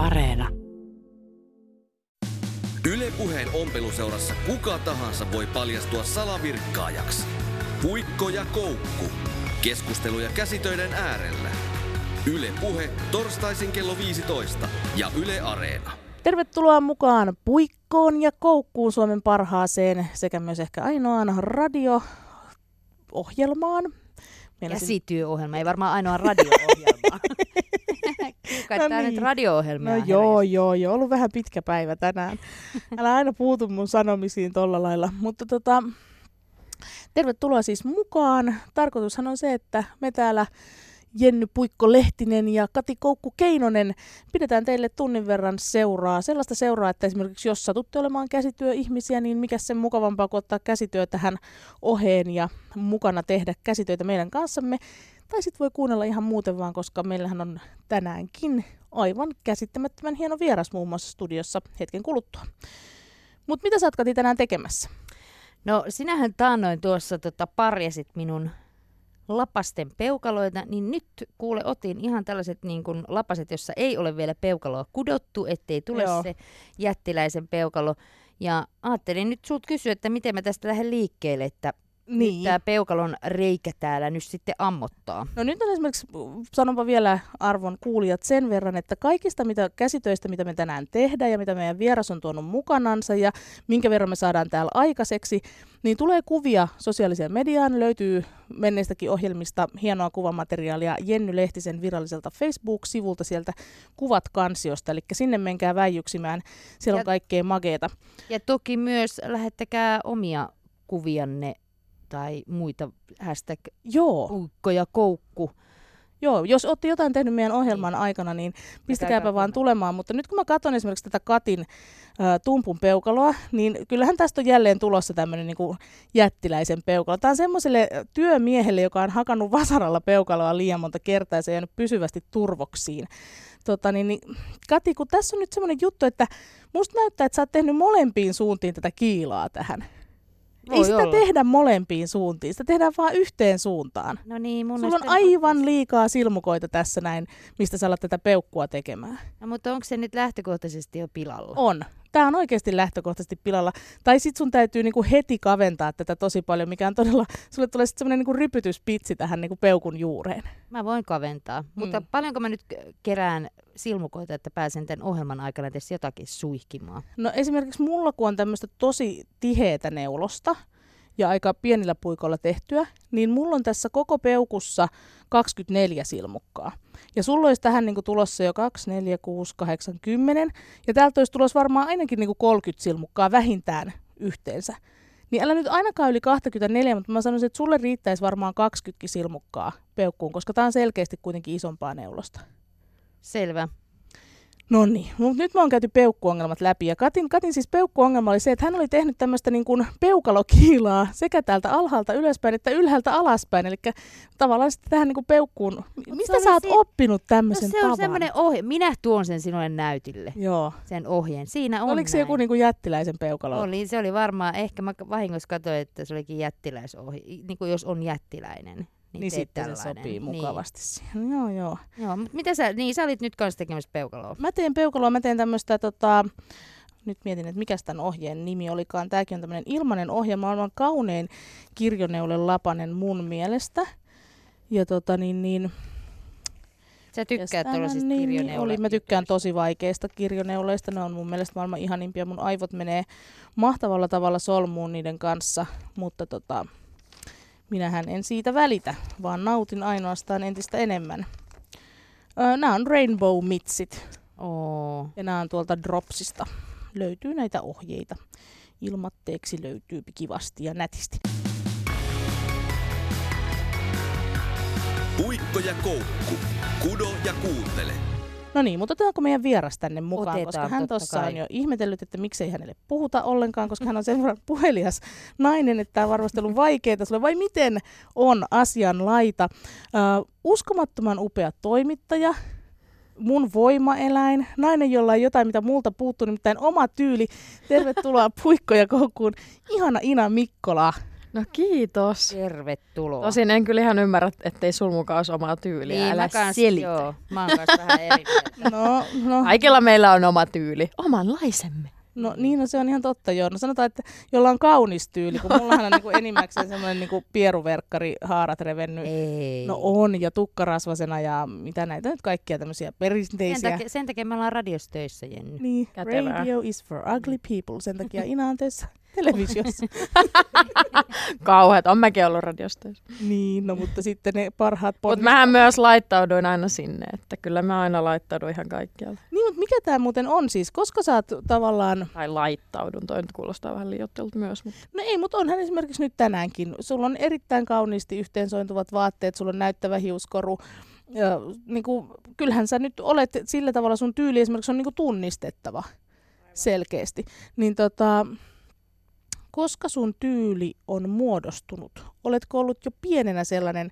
Areena. Ylepuheen ompeluseurassa kuka tahansa voi paljastua salavirkkaajaksi. Puikko ja koukku. Keskusteluja käsitöiden äärellä. Yle Puhe torstaisin kello 15 ja Yle Areena. Tervetuloa mukaan Puikkoon ja Koukkuun Suomen parhaaseen sekä myös ehkä ainoaan radio-ohjelmaan. Käsityöohjelma, ei varmaan ainoa radio-ohjelma. Kai no niin. nyt radio-ohjelmia. No joo, joo, joo. Ollut vähän pitkä päivä tänään. Älä aina puutu mun sanomisiin tolla lailla. Mutta tota, tervetuloa siis mukaan. Tarkoitushan on se, että me täällä Jenny Puikko Lehtinen ja Kati Koukku Keinonen pidetään teille tunnin verran seuraa. Sellaista seuraa, että esimerkiksi jos satutte olemaan käsityöihmisiä, niin mikä sen mukavampaa kuin ottaa käsityö tähän oheen ja mukana tehdä käsitöitä meidän kanssamme. Tai sitten voi kuunnella ihan muuten vaan, koska meillähän on tänäänkin aivan käsittämättömän hieno vieras muun muassa studiossa hetken kuluttua. Mutta mitä sä oot Kati tänään tekemässä? No sinähän taannoin tuossa tota, parjasit minun lapasten peukaloita, niin nyt kuule otin ihan tällaiset niin kuin lapaset, jossa ei ole vielä peukaloa kudottu, ettei tule Joo. se jättiläisen peukalo. Ja ajattelin nyt sulta kysyä, että miten mä tästä lähden liikkeelle, että niin. tämä peukalon reikä täällä nyt sitten ammottaa? No nyt on esimerkiksi, sanonpa vielä arvon kuulijat sen verran, että kaikista mitä käsitöistä, mitä me tänään tehdään ja mitä meidän vieras on tuonut mukanansa ja minkä verran me saadaan täällä aikaiseksi, niin tulee kuvia sosiaaliseen mediaan, löytyy menneistäkin ohjelmista hienoa kuvamateriaalia Jenny Lehtisen viralliselta Facebook-sivulta sieltä kuvat kansiosta, eli sinne menkää väijyksimään, siellä ja, on kaikkea mageeta. Ja toki myös lähettäkää omia kuvianne tai muita hashtag Joo. uikko ja koukku. Joo, jos olette jotain tehnyt meidän ohjelman niin. aikana, niin pistäkääpä vaan tulemaan. Mutta nyt kun mä katson esimerkiksi tätä Katin ä, tumpun peukaloa, niin kyllähän tästä on jälleen tulossa tämmöinen niin jättiläisen peukalo. Tämä on semmoiselle työmiehelle, joka on hakannut vasaralla peukaloa liian monta kertaa ja se on jäänyt pysyvästi turvoksiin. Tota, niin, niin, Kati, kun tässä on nyt semmoinen juttu, että musta näyttää, että sä oot tehnyt molempiin suuntiin tätä kiilaa tähän. Voi Ei sitä olla. tehdä molempiin suuntiin, sitä tehdään vain yhteen suuntaan. No niin, mun Sulla on aivan liikaa silmukoita tässä näin, mistä sä alat tätä peukkua tekemään. No, mutta onko se nyt lähtökohtaisesti jo pilalla? On tämä on oikeasti lähtökohtaisesti pilalla. Tai sitten sun täytyy niinku heti kaventaa tätä tosi paljon, mikä on todella, sulle tulee sitten semmoinen niinku rypytyspitsi tähän niinku peukun juureen. Mä voin kaventaa, mm. mutta paljonko mä nyt kerään silmukoita, että pääsen tämän ohjelman aikana edes jotakin suihkimaan? No esimerkiksi mulla, kun on tämmöistä tosi tiheätä neulosta, ja aika pienillä puikoilla tehtyä, niin mulla on tässä koko peukussa 24 silmukkaa. Ja sulla olisi tähän niin kuin tulossa jo 2, 4, 6, 8, 10. Ja täältä olisi tulossa varmaan ainakin niin kuin 30 silmukkaa vähintään yhteensä. Niin älä nyt ainakaan yli 24, mutta mä sanoisin, että sulle riittäisi varmaan 20 silmukkaa peukkuun, koska tämä on selkeästi kuitenkin isompaa neulosta. Selvä. No niin, mutta nyt me on käyty peukkuongelmat läpi. Ja Katin, Katin siis peukkuongelma oli se, että hän oli tehnyt tämmöistä niin kuin peukalokiilaa sekä täältä alhaalta ylöspäin että ylhäältä alaspäin. Eli tavallaan sitten tähän niin kuin peukkuun. Mistä sä oot si- oppinut tämmöisen no, se tavan? on semmoinen ohje. Minä tuon sen sinulle näytille. Joo. Sen ohjeen. Siinä on Oliko se näin. joku niin kuin jättiläisen peukalo? Oli, se oli varmaan. Ehkä mä vahingossa katsoin, että se olikin jättiläisohje. Niin kuin jos on jättiläinen. Niin, niin sitten tällainen. se sopii niin. mukavasti niin. siihen. Joo, joo. Joo, mutta mitä sä, niin sä olit nyt kanssa tekemässä peukaloa? Mä teen peukaloa, mä teen tämmöistä tota, nyt mietin, että mikä tämän ohjeen nimi olikaan. Tämäkin on tämmöinen ilmainen ohje, maailman kaunein kirjoneulen lapanen mun mielestä. Ja tota niin, niin Sä tykkäät tuollaisista niin, oli, Mä tykkään tosi vaikeista kirjoneuleista. Ne on mun mielestä maailman ihanimpia. Mun aivot menee mahtavalla tavalla solmuun niiden kanssa. Mutta tota, minähän en siitä välitä, vaan nautin ainoastaan entistä enemmän. Öö, nämä on Rainbow Mitsit. Oh. Ja nämä on tuolta Dropsista. Löytyy näitä ohjeita. Ilmatteeksi löytyy kivasti ja nätisti. Puikko ja koukku. Kudo ja kuuntele. No niin, mutta otetaanko meidän vieras tänne mukaan, Otetaan, koska hän tuossa on jo ihmetellyt, että miksei hänelle puhuta ollenkaan, koska hän on sen verran puhelias nainen, että tämä on varmasti ollut vaikeaa sulle. Vai miten on asian laita? Uh, uskomattoman upea toimittaja, mun voimaeläin, nainen, jolla on jotain, mitä multa puuttuu, nimittäin oma tyyli. Tervetuloa Puikko ja Koukkuun, ihana Ina Mikkola. No kiitos. Tervetuloa. Tosin en kyllä ihan ymmärrä, ettei sul mukaan olisi omaa tyyliä. niin, Älä mä kans, selitä. joo, mä oon vähän eri. No, no, Kaikilla meillä on oma tyyli. Omanlaisemme. no niin, no se on ihan totta joo. No sanotaan, että jolla on kaunis tyyli, kun mullahan on niinku enimmäkseen semmoinen niinku pieruverkkari, haarat revennyt. Ei. No on, ja tukkarasvasena ja mitä näitä nyt kaikkia tämmöisiä sen, perinteisiä. takia, sen takia me ollaan radiossa töissä, Jenny. Niin, Kätevää. radio is for ugly people. Sen takia Ina on töissä televisiossa. Kauheat, on mäkin ollut radiosta. niin, no mutta sitten ne parhaat Mutta mähän myös laittauduin aina sinne, että kyllä mä aina laittaudun ihan kaikkialle. Niin, mutta mikä tämä muuten on siis? Koska sä oot tavallaan... Tai laittaudun, toi nyt kuulostaa vähän liioittelulta myös. Mutta... No ei, mutta onhan esimerkiksi nyt tänäänkin. Sulla on erittäin kauniisti yhteensointuvat vaatteet, sulla on näyttävä hiuskoru. Ja, niin kuin, kyllähän sä nyt olet sillä tavalla, sun tyyli esimerkiksi on niin kuin tunnistettava selkeästi. Niin tota, koska sun tyyli on muodostunut? Oletko ollut jo pienenä sellainen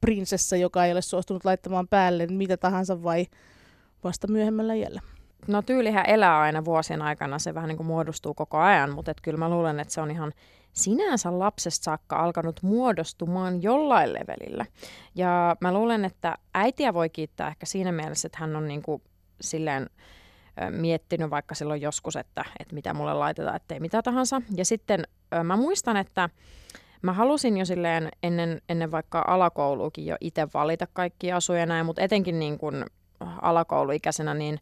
prinsessa, joka ei ole suostunut laittamaan päälle mitä tahansa vai vasta myöhemmällä iällä? No tyylihän elää aina vuosien aikana, se vähän niin kuin muodostuu koko ajan, mutta et kyllä mä luulen, että se on ihan sinänsä lapsesta saakka alkanut muodostumaan jollain levelillä. Ja mä luulen, että äitiä voi kiittää ehkä siinä mielessä, että hän on niin kuin silleen miettinyt vaikka silloin joskus, että, että mitä mulle laitetaan, ettei mitä tahansa. Ja sitten mä muistan, että mä halusin jo silleen ennen, ennen vaikka alakouluukin jo itse valita kaikki asuja ja näin, mutta etenkin niin kuin alakouluikäisenä, niin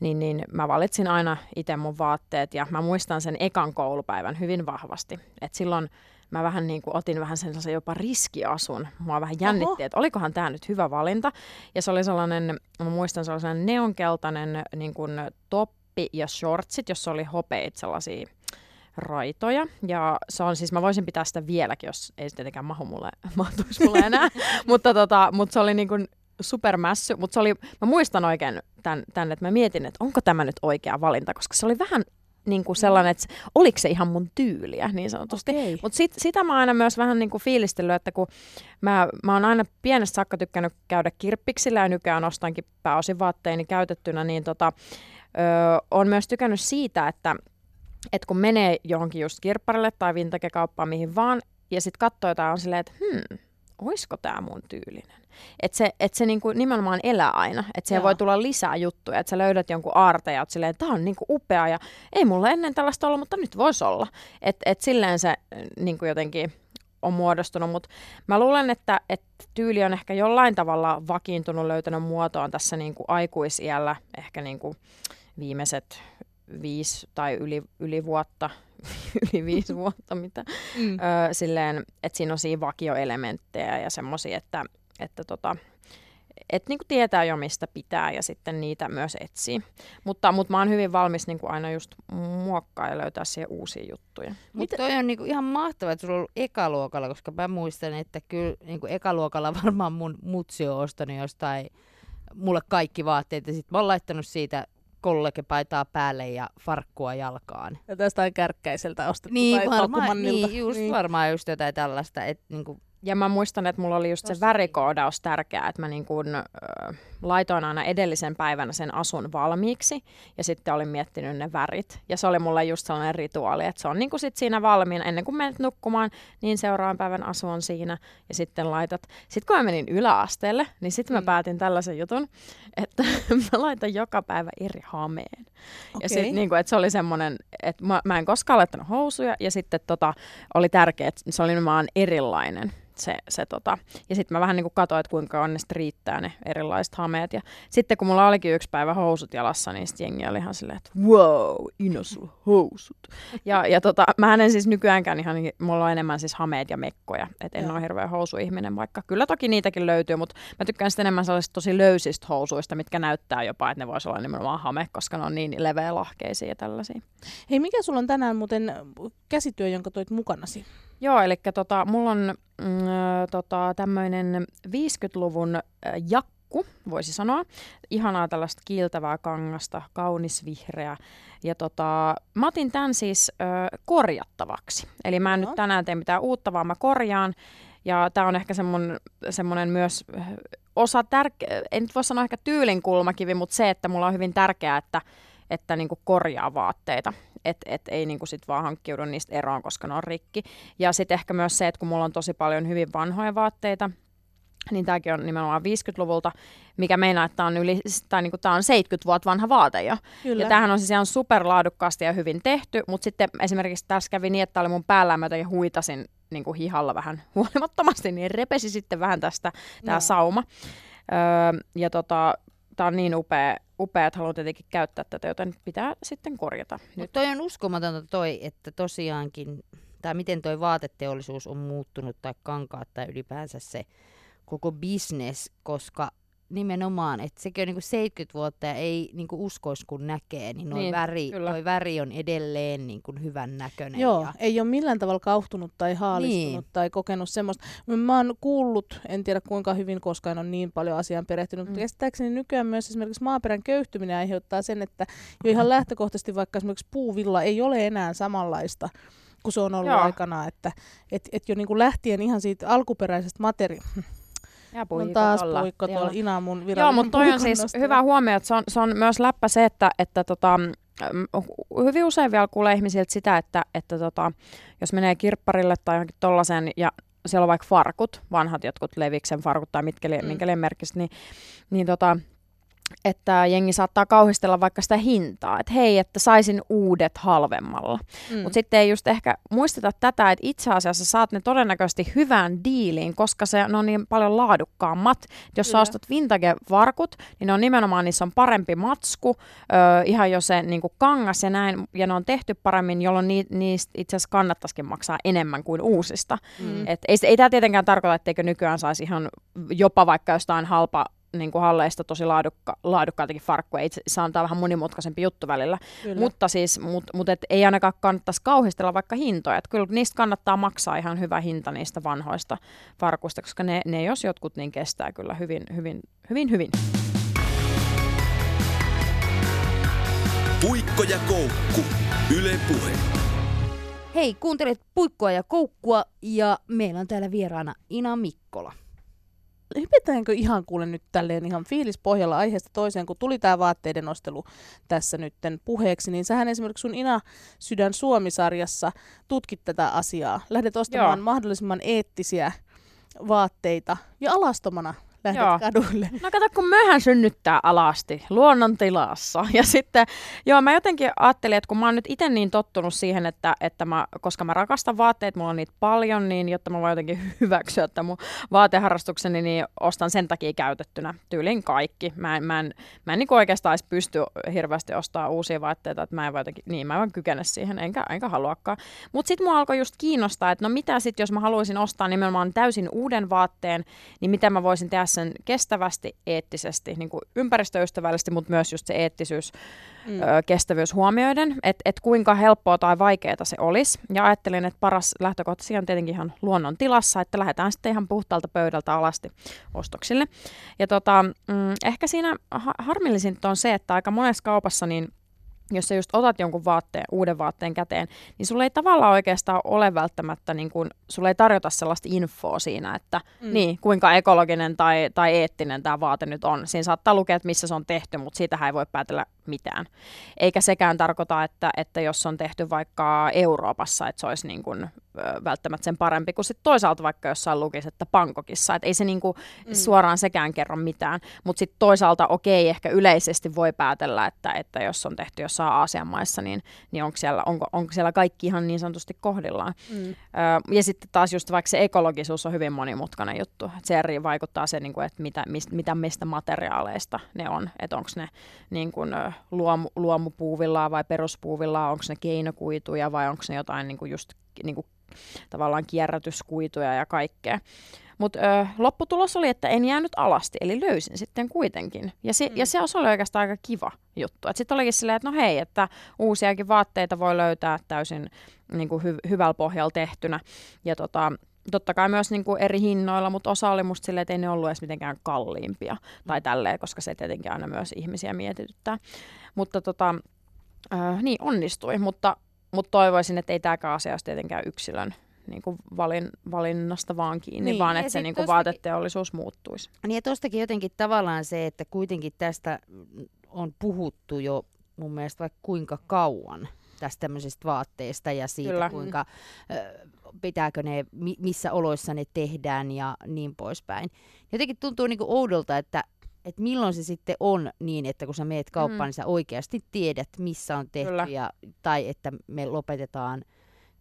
niin, niin mä valitsin aina itse mun vaatteet ja mä muistan sen ekan koulupäivän hyvin vahvasti. Et silloin mä vähän niin kuin otin vähän sellaisen jopa riskiasun. Mua vähän jännitti, että olikohan tämä nyt hyvä valinta. Ja se oli sellainen, mä muistan sellainen neonkeltainen niin kuin toppi ja shortsit, jossa oli hopeita sellaisia raitoja. Ja se on siis, mä voisin pitää sitä vieläkin, jos ei se tietenkään mahu mulle, mahtuisi mulle enää. mutta, tota, mutta se oli niin kuin supermässy, mutta se oli, mä muistan oikein tämän, tämän, että mä mietin, että onko tämä nyt oikea valinta, koska se oli vähän niin kuin sellainen, että oliko se ihan mun tyyliä niin sanotusti. Okei. Mutta sit, sitä mä oon aina myös vähän niin kuin fiilistellyt, että kun mä, mä oon aina pienestä saakka tykkännyt käydä kirppiksillä ja nykyään ostankin pääosin vaatteini käytettynä, niin tota, ö, on myös tykännyt siitä, että et kun menee johonkin just kirpparille tai vintage-kauppaan mihin vaan, ja sitten katsoo jotain on silleen, että hmm, oisko tämä mun tyylinen? Että se, et se niinku nimenomaan elää aina, että siihen Joo. voi tulla lisää juttuja, että sä löydät jonkun aarteen ja silleen, tämä on niinku upea ja ei mulla ennen tällaista ollut, mutta nyt voisi olla. Että et silleen se äh, niinku jotenkin on muodostunut, mutta mä luulen, että, että tyyli on ehkä jollain tavalla vakiintunut, löytänyt muotoon tässä niinku aikuisiällä, ehkä niinku viimeiset viisi tai yli, yli vuotta, yli viisi vuotta, mitä, Mm. öö, silleen, että siinä on siinä vakioelementtejä ja semmoisia, että, että tota, et niinku tietää jo mistä pitää ja sitten niitä myös etsii. Mutta, mutta mä oon hyvin valmis niinku aina just muokkaa ja löytää siihen uusia juttuja. Mutta toi on niinku ihan mahtavaa, että sulla on ollut ekaluokalla, koska mä muistan, että kyllä niinku ekaluokalla varmaan mun mutsi on ostanut jostain mulle kaikki vaatteet ja sit mä oon laittanut siitä kollegepaitaa päälle ja farkkua jalkaan. Ja tästä on kärkkäiseltä ostettu Niin, tai varmaan, niin, just niin. varmaan just jotain tällaista, että niinku, Ja mä muistan, että mulla oli just se Tosi värikoodaus tärkeää, että mä niin kun, ö, laitoin aina edellisen päivänä sen asun valmiiksi ja sitten olin miettinyt ne värit. Ja se oli mulle just sellainen rituaali, että se on niin kuin sit siinä valmiina ennen kuin menet nukkumaan, niin seuraavan päivän asu on siinä ja sitten laitat. Sitten kun mä menin yläasteelle, niin sitten mä Mm. päätin tällaisen jutun, että mä laitan joka päivä eri hameen. Ja Okei. sit, niin kuin, että se oli semmoinen, että mä, mä en koskaan laittanut housuja ja sitten tota, oli tärkeää, että se oli nimenomaan erilainen. Se, se tota. Ja sitten mä vähän niin kuin katsoin, että kuinka ne sit riittää ne erilaiset hameet. Ja sitten kun mulla olikin yksi päivä housut jalassa, niin sitten jengi oli ihan silleen, että wow, on housut. ja, ja tota, mä en siis nykyäänkään ihan, mulla on enemmän siis hameet ja mekkoja. Että en Joo. ole hirveä housuihminen, vaikka kyllä toki niitäkin löytyy, mutta mä tykkään sitten enemmän sellaisista tosi löysistä housuista, mitkä näyttää jopa, että ne voisi olla nimenomaan hame, koska ne on niin leveä lahkeisia ja tällaisia. Hei, mikä sulla on tänään muuten käsityö, jonka toit mukanasi? Joo, eli tota, mulla on mm, tota, tämmöinen 50-luvun äh, jakku, voisi sanoa. Ihanaa tällaista kiiltävää kangasta, kaunis vihreä. Ja tota, mä otin tämän siis ö, korjattavaksi. Eli mä en Joo. nyt tänään tee mitään uutta, vaan mä korjaan. Ja tämä on ehkä semmonen, semmonen myös osa tärkeä, en nyt voi sanoa ehkä tyylin kulmakivi, mutta se, että mulla on hyvin tärkeää, että että niinku korjaa vaatteita. että et ei niinku sit vaan hankkiudu niistä eroon, koska ne on rikki. Ja sitten ehkä myös se, että kun mulla on tosi paljon hyvin vanhoja vaatteita, niin tämäkin on nimenomaan 50-luvulta, mikä meinaa, että tämä on, yli, tai niinku, tää on 70 vuotta vanha vaate jo. Kyllä. Ja tämähän on siis ihan superlaadukkaasti ja hyvin tehty, mutta sitten esimerkiksi tässä kävi niin, että tää oli mun päällä mä jotenkin huitasin niin kuin hihalla vähän huolimattomasti, niin repesi sitten vähän tästä tämä Joo. sauma. Öö, ja tota, tämä on niin upea, upea, että haluan tietenkin käyttää tätä, joten pitää sitten korjata. Nyt. Nyt toi on uskomatonta toi, että tosiaankin, tai miten toi vaateteollisuus on muuttunut, tai kankaat, tai ylipäänsä se koko business, koska nimenomaan, että sekin on niinku 70 vuotta ja ei niinku uskois kun näkee, niin, noi Niin, väri, kyllä. toi väri on edelleen niinku hyvän näköinen. Joo, Ja, ei ole millään tavalla kauhtunut tai haalistunut Niin. tai kokenut semmoista. Mä oon kuullut, en tiedä kuinka hyvin, koska en ole niin paljon asiaan perehtynyt, mutta Mm. käsittääkseni nykyään myös esimerkiksi maaperän köyhtyminen aiheuttaa sen, että jo ihan lähtökohtaisesti vaikka esimerkiksi puuvilla ei ole enää samanlaista kuin se on ollut Joo. aikana, että et, et jo niinku lähtien ihan siitä alkuperäisestä materiaalista. Ja On taas tolla. puikko Joo. tuolla Ina mun Joo, mutta toi on siis hyvä huomio, että se on, se on myös läppä se, että, että tota, äm, hyvin usein vielä kuulee ihmisiltä sitä, että, että tota, jos menee kirpparille tai johonkin tollaiseen ja siellä on vaikka farkut, vanhat jotkut Leviksen farkut tai mitkä, Mm. mm. minkä merkistä, niin, niin tota, että jengi saattaa kauhistella vaikka sitä hintaa, että hei, että saisin uudet halvemmalla. Mm. Mutta sitten ei just ehkä muisteta tätä, että itse asiassa saat ne todennäköisesti hyvään diiliin, koska se, on niin paljon laadukkaammat. Et jos sä Kyllä. ostat vintage-varkut, niin ne on nimenomaan, niissä on parempi matsku, öö, ihan jo se niinku kangas ja näin, ja ne on tehty paremmin, jolloin ni, niistä itse asiassa kannattaisikin maksaa enemmän kuin uusista. Mm. Et ei, se- ei tämä tietenkään tarkoita, etteikö nykyään saisi ihan jopa vaikka jostain halpa niin kuin halleista tosi laadukka, laadukkaitakin farkkuja. Itse se on tää vähän monimutkaisempi juttu välillä. Kyllä. Mutta siis, mut, mut et ei ainakaan kannattaisi kauhistella vaikka hintoja. Et kyllä niistä kannattaa maksaa ihan hyvä hinta niistä vanhoista farkuista, koska ne, ne jos jotkut niin kestää kyllä hyvin, hyvin, hyvin, hyvin. Puikko ja koukku. Yle Puhe. Hei, kuuntelet Puikkoa ja Koukkua ja meillä on täällä vieraana Ina Mikkola. Hypätäänkö ihan kuule nyt tälleen ihan fiilispohjalla aiheesta toiseen, kun tuli tämä vaatteiden nostelu tässä nytten puheeksi, niin sähän esimerkiksi sun Ina Sydän Suomi-sarjassa tutkit tätä asiaa. Lähdet ostamaan Joo. mahdollisimman eettisiä vaatteita ja alastomana lähdet Joo. kaduille. No kato, kun möhän synnyttää alasti luonnon tilassa. Ja sitten, joo, mä jotenkin ajattelin, että kun mä oon nyt itse niin tottunut siihen, että, että mä, koska mä rakastan vaatteet, mulla on niitä paljon, niin jotta mä voin jotenkin hyväksyä että mun vaateharrastukseni, niin ostan sen takia käytettynä tyylin kaikki. Mä en, mä en, mä en niin oikeastaan edes pysty hirveästi ostaa uusia vaatteita, että mä en voi jotenkin, niin mä en vaan kykene siihen, enkä, enkä haluakaan. Mutta sitten mua alkoi just kiinnostaa, että no mitä sitten, jos mä haluaisin ostaa nimenomaan täysin uuden vaatteen, niin miten mä voisin tehdä sen kestävästi, eettisesti, niin kuin ympäristöystävällisesti, mutta myös just se eettisyys, Mm. ö, kestävyys huomioiden, että et kuinka helppoa tai vaikeaa se olisi. Ja ajattelin, että paras lähtökohta siihen on tietenkin ihan luonnon tilassa, että lähdetään sitten ihan puhtaalta pöydältä alasti ostoksille. Ja tota, mm, ehkä siinä ha- harmillisinta on se, että aika monessa kaupassa niin jos sä just otat jonkun vaatteen, uuden vaatteen käteen, niin sulla ei tavallaan oikeastaan ole välttämättä, niin kun, sulla ei tarjota sellaista infoa siinä, että mm. niin, kuinka ekologinen tai, tai eettinen tämä vaate nyt on. Siinä saattaa lukea, että missä se on tehty, mutta siitähän ei voi päätellä mitään. Eikä sekään tarkoita, että, että jos se on tehty vaikka Euroopassa, että se olisi niin kuin, ö, välttämättä sen parempi kuin sitten toisaalta vaikka jossain lukisi, että Pankokissa. Että ei se niin kuin mm. suoraan sekään kerro mitään. Mutta sitten toisaalta okei, ehkä yleisesti voi päätellä, että, että jos on tehty jossain Aasian maissa, niin, niin onko, siellä, onko, onko siellä kaikki ihan niin sanotusti kohdillaan. Mm. Ö, ja sitten taas just vaikka se ekologisuus on hyvin monimutkainen juttu. Et se eri vaikuttaa se, niin kuin, että mitä, mis, mitä mistä materiaaleista ne on. Että onko ne niin kuin, luomu, luomupuuvillaa vai peruspuuvillaa, onko ne keinokuituja vai onko ne jotain niin kuin just niin kuin, tavallaan kierrätyskuituja ja kaikkea. Mutta lopputulos oli, että en jäänyt alasti, eli löysin sitten kuitenkin. Ja se, mm. ja se oli oikeastaan aika kiva juttu. Sitten olikin silleen, että no hei, että uusiakin vaatteita voi löytää täysin niin kuin hy- hyvällä pohjalla tehtynä. Ja tota, totta kai myös niin kuin eri hinnoilla, mutta osa oli musta silleen, että ei ne ollut edes mitenkään kalliimpia tai tälleen, koska se tietenkin aina myös ihmisiä mietityttää. Mutta tota, äh, niin onnistui, mutta, mutta toivoisin, että ei tämäkään asia olisi tietenkään yksilön niin kuin valin, valinnasta vaan kiinni, Niin, vaan että se niin kuin tostakin- vaateteollisuus muuttuisi. Niin ja tostakin jotenkin tavallaan se, että kuitenkin tästä on puhuttu jo mun mielestä vaikka kuinka kauan. tästä tämmöisestä vaatteesta ja siitä, Kyllä. kuinka ö, pitääkö ne, mi- missä oloissa ne tehdään ja niin poispäin. Jotenkin tuntuu niin kuin oudolta, että että milloin se sitten on niin, että kun sä meet kauppaan, Mm. niin sä oikeasti tiedät, missä on tehty, Kyllä. ja, tai että me lopetetaan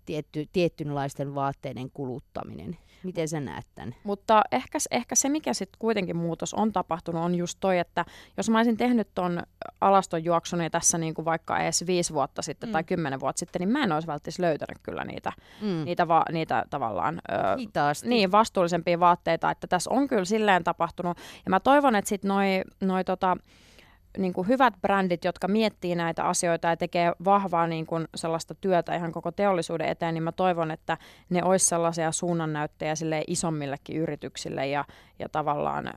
tietty, tiettynlaisten vaatteiden kuluttaminen. Miten sä näet tämän? Mutta ehkä, ehkä se, mikä sitten kuitenkin muutos on tapahtunut, on just toi, että jos mä olisin tehnyt ton alastonjuoksuni tässä niin kuin vaikka edes viisi vuotta sitten Mm. tai kymmenen vuotta sitten, niin mä en olisi välttämättä löytänyt kyllä niitä, Mm. niitä, va, niitä tavallaan ö, Hitaasti. niin, vastuullisempia vaatteita, että tässä on kyllä silleen tapahtunut. Ja mä toivon, että sitten noi, noi tota, niin kuin hyvät brändit, jotka miettii näitä asioita ja tekee vahvaa niin kuin sellaista työtä ihan koko teollisuuden eteen, niin mä toivon, että ne olisi sellaisia suunnannäyttäjiä sille isommillekin yrityksille ja, ja tavallaan ö,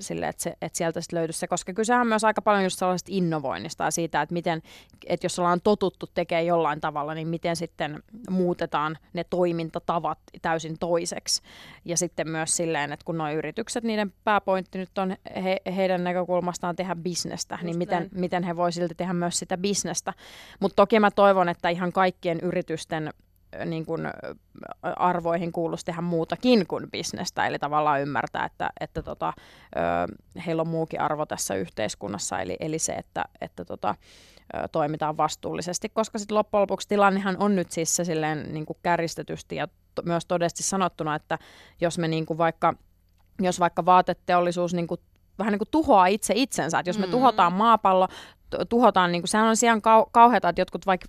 sille, että, se, että sieltä sitten löytyisi se, koska kysehän on myös aika paljon just sellaisesta innovoinnista ja siitä, että miten, että jos ollaan totuttu tekemään jollain tavalla, niin miten sitten muutetaan ne toimintatavat täysin toiseksi. Ja sitten myös silleen, että kun nuo yritykset, niiden pääpointti nyt on he, heidän näkökulmastaan tehdä bisnestä, Just niin miten, näin. miten he voi silti tehdä myös sitä bisnestä. Mutta toki mä toivon, että ihan kaikkien yritysten niin kun, arvoihin kuuluisi tehdä muutakin kuin bisnestä, eli tavallaan ymmärtää, että, että tota, heillä on muukin arvo tässä yhteiskunnassa, eli, eli se, että, että tota, toimitaan vastuullisesti, koska sitten loppujen lopuksi tilannehan on nyt siis se silleen niin kuin kärjistetysti ja to, myös todesti sanottuna, että jos me niin kuin vaikka, jos vaikka vaateteollisuus niin kuin, vähän niin kuin tuhoaa itse itsensä, että jos me Mm. tuhotaan maapallo, tu- tuhotaan, niin kuin, sehän on ihan kau- kauheata, että jotkut vaikka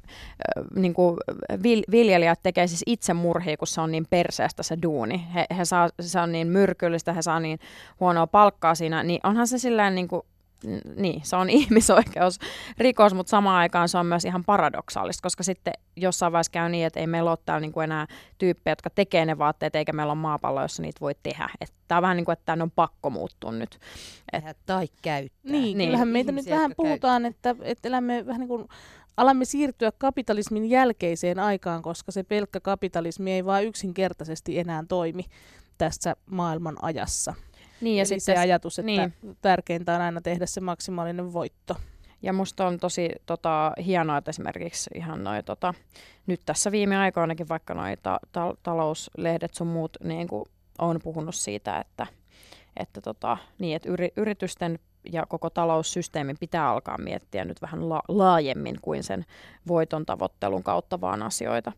ö, niin kuin vil- viljelijät tekee siis itse murhia, kun se on niin perseestä se duuni. He, he saa, se on niin myrkyllistä, he saa niin huonoa palkkaa siinä, niin onhan se silleen niin kuin, niin, se on ihmisoikeusrikos, mutta samaan aikaan se on myös ihan paradoksaalista, koska sitten jossain vaiheessa käy niin, että ei meillä ole täällä niin kuin enää tyyppejä, jotka tekee ne vaatteet, eikä meillä ole maapallo, jossa niitä voi tehdä. Tämä on vähän niin kuin, että tämän on pakko muuttua nyt. Tehdä tai käyttää. Niin, Niin. kyllähän meitä nyt vähän puhutaan, että, että elämme vähän niin kuin, alamme siirtyä kapitalismin jälkeiseen aikaan, koska se pelkkä kapitalismi ei vaan yksinkertaisesti enää toimi tässä maailman ajassa. Niin, Ja Eli sitten se ajatus, että niin. niin. tärkeintä on aina tehdä se maksimaalinen voitto. Ja musta on tosi tota, hienoa, että esimerkiksi ihan noi, tota, nyt tässä viime aikoinakin vaikka noi ta- ta- talouslehdet sun muut niin kuin on puhunut siitä, että, että, tota, niin, että yri- yritysten ja koko taloussysteemin pitää alkaa miettiä nyt vähän la- laajemmin kuin sen voiton tavoittelun kautta vaan asioita.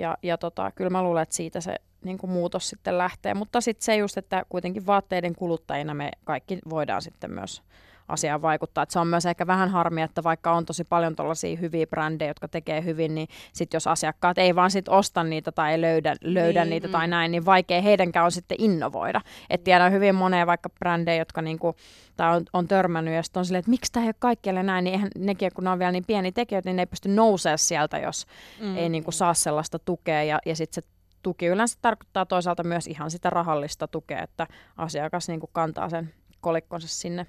Ja, ja tota, kyllä mä luulen, että siitä se niin kuin muutos sitten lähtee. Mutta sitten se just, että kuitenkin vaatteiden kuluttajina me kaikki voidaan sitten myös asiaan vaikuttaa. Et se on myös ehkä vähän harmi, että vaikka on tosi paljon tuollaisia hyviä brändejä, jotka tekee hyvin, niin sit jos asiakkaat ei vaan sit osta niitä tai ei löydä, löydä Niin, niitä mm. tai näin, niin vaikea heidänkään on sitten innovoida. Et tiedän hyvin monia vaikka brändejä, jotka niinku, tai on, on törmännyt ja sitten on silleen, että miksi tämä ei ole kaikkialle näin, niin eihän nekin, kun ne on vielä niin pieni tekijöitä, niin ne ei pysty nousemaan sieltä, jos mm. ei niinku saa sellaista tukea ja, ja sitten se tuki yleensä tarkoittaa toisaalta myös ihan sitä rahallista tukea, että asiakas niinku kantaa sen kolikkonsa sinne.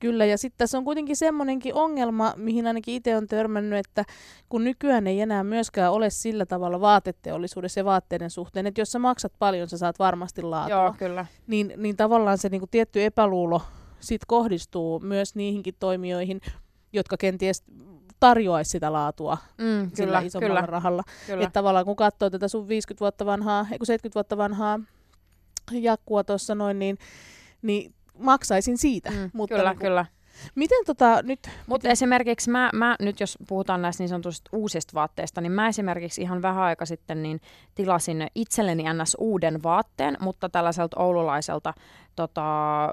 Kyllä, ja sitten tässä on kuitenkin semmoinenkin ongelma, mihin ainakin itse on törmännyt, että kun nykyään ei enää myöskään ole sillä tavalla vaateteollisuudessa ja vaatteiden suhteen, että jos sä maksat paljon, sä saat varmasti laatua, Joo, kyllä. niin, niin tavallaan se niinku tietty epäluulo sit kohdistuu myös niihinkin toimijoihin, jotka kenties tarjoaisi sitä laatua Mm, sillä kyllä, isommalla kyllä, rahalla. kyllä. Että tavallaan kun katsoo tätä sun 50 vuotta vanhaa, ei kun 70 vuotta vanhaa jakkua tuossa noin, niin, niin maksaisin siitä. Mm, mutta kyllä, niin kuin- kyllä. Miten tota nyt, Mutta esimerkiksi mä, mä, nyt jos puhutaan näistä niin sanotusta uusista vaatteista, niin mä esimerkiksi ihan vähän aika sitten niin tilasin itselleni ns. uuden vaatteen, mutta tällaiselta oululaiselta tota,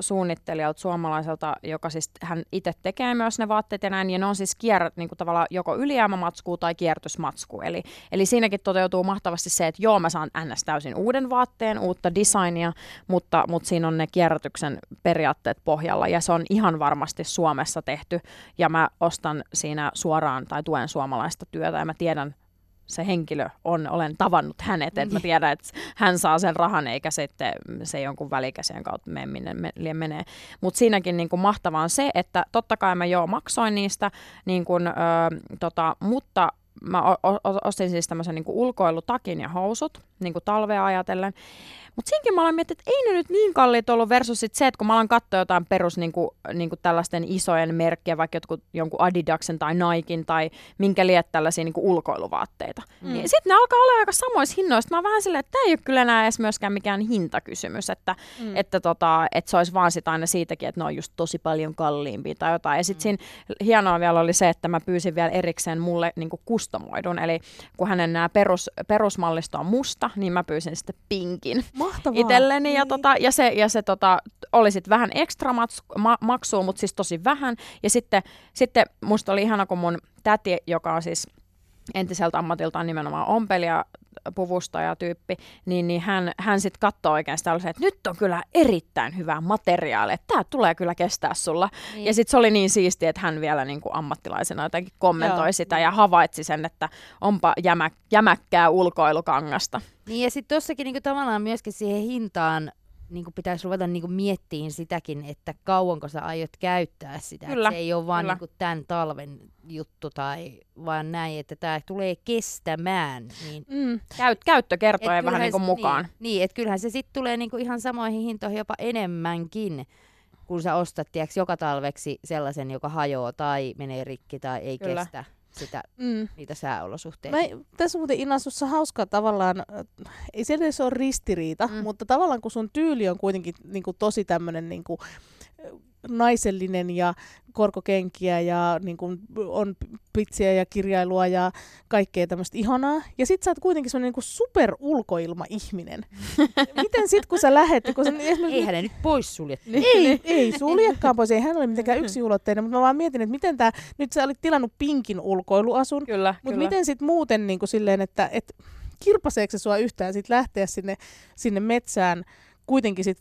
suunnittelijalta, suomalaiselta, joka siis hän itse tekee myös ne vaatteet ja näin, ja ne on siis kier, niin kuin tavallaan joko ylijäämämatskua tai kierrätysmatskua. Eli, eli siinäkin toteutuu mahtavasti se, että joo, mä saan ns. täysin uuden vaatteen, uutta designia, mutta, mutta siinä on ne kierrätyksen periaatteet pohjalla, ja se on ihan varmasti Suomessa tehty, ja mä ostan siinä suoraan tai tuen suomalaista työtä, ja mä tiedän, se henkilö on, olen tavannut hänet, että mä tiedän, että hän saa sen rahan, eikä sitten se jonkun välikäsien kautta mene minne me- menee. Mutta siinäkin niin kuin mahtavaa on se, että totta kai mä joo maksoin niistä, niin kuin, ö, tota, mutta mä o- o- ostin siis tämmöisen niin ulkoilutakin ja housut, niin kuin talvea ajatellen. Mutta siinkin mä olen miettinyt, että ei ne nyt niin kalliit ollut versus sit se, että kun mä alan katsoa jotain perus niin kuin, niin kuin tällaisten isojen merkkejä, vaikka jotkut, jonkun Adidaksen tai Naikin tai minkä liet tällaisia niin kuin ulkoiluvaatteita, mm. niin sitten ne alkaa olla aika samoissa hinnoissa. Mä oon vähän silleen, että tämä ei ole kyllä enää edes myöskään mikään hintakysymys, että, mm. että, tota, että se olisi vaan sitä aina siitäkin, että ne on just tosi paljon kalliimpia tai jotain. Ja sitten mm. siinä hienoa vielä oli se, että mä pyysin vielä erikseen mulle niin kuin kustomoidun, eli kun hänen nämä perus, perusmallisto on musta, niin mä pyysin sitten pinkin. Mahtavaa. itselleni. Niin. Ja, tota, ja se, ja se tota, oli sitten vähän ekstra mats, ma, maksua, mutta siis tosi vähän. Ja sitten, sitten musta oli ihana, kun mun täti, joka on siis entiseltä ammatiltaan nimenomaan ompelija, puvustaja tyyppi, niin, niin hän, hän sitten katsoo sitä, että nyt on kyllä erittäin hyvää materiaalia, että tämä tulee kyllä kestää sulla. Niin. Ja sitten se oli niin siisti, että hän vielä niin kuin ammattilaisena jotenkin kommentoi Joo. sitä ja havaitsi sen, että onpa jämä, jämäkkää ulkoilukangasta. Niin ja sitten tuossakin niinku tavallaan myöskin siihen hintaan niin kuin pitäisi ruveta niin kuin miettiin sitäkin, että kauanko sä aiot käyttää sitä. Kyllä, se ei ole vaan niin kuin tämän talven juttu, tai vaan näin, että tämä tulee kestämään. Niin, mm. Käyt, käyttökertoja vähän niin kuin mukaan. Niin, niin että kyllähän se sitten tulee niin kuin ihan samoihin hintoihin jopa enemmänkin, kun sä ostat tiiäks, joka talveksi sellaisen, joka hajoaa tai menee rikki tai ei Kyllä. kestä sitä, mm. niitä sääolosuhteita. Mä, tässä on muuten Inasussa hauskaa tavallaan, äh, ei se edes ole ristiriita, mm. mutta tavallaan kun sun tyyli on kuitenkin niin kuin, tosi tämmöinen niin kuin, naisellinen ja korkokenkiä ja niin kuin on pitsiä ja kirjailua ja kaikkea tämmöistä ihanaa. Ja sit sä oot kuitenkin semmoinen niin super ulkoilma-ihminen. Miten sit kun sä lähet? Kun sä, ei hänen nyt pois suljettu. Ei, ei suljekaan pois. Ei hän ole mitenkään yksinulotteinen, mutta mä vaan mietin, että miten tää, nyt sä olit tilannut pinkin ulkoiluasun. Kyllä, Mutta miten sit muuten niin kuin silleen, että et, kirpaseeko se sua yhtään sit lähteä sinne, sinne metsään kuitenkin sit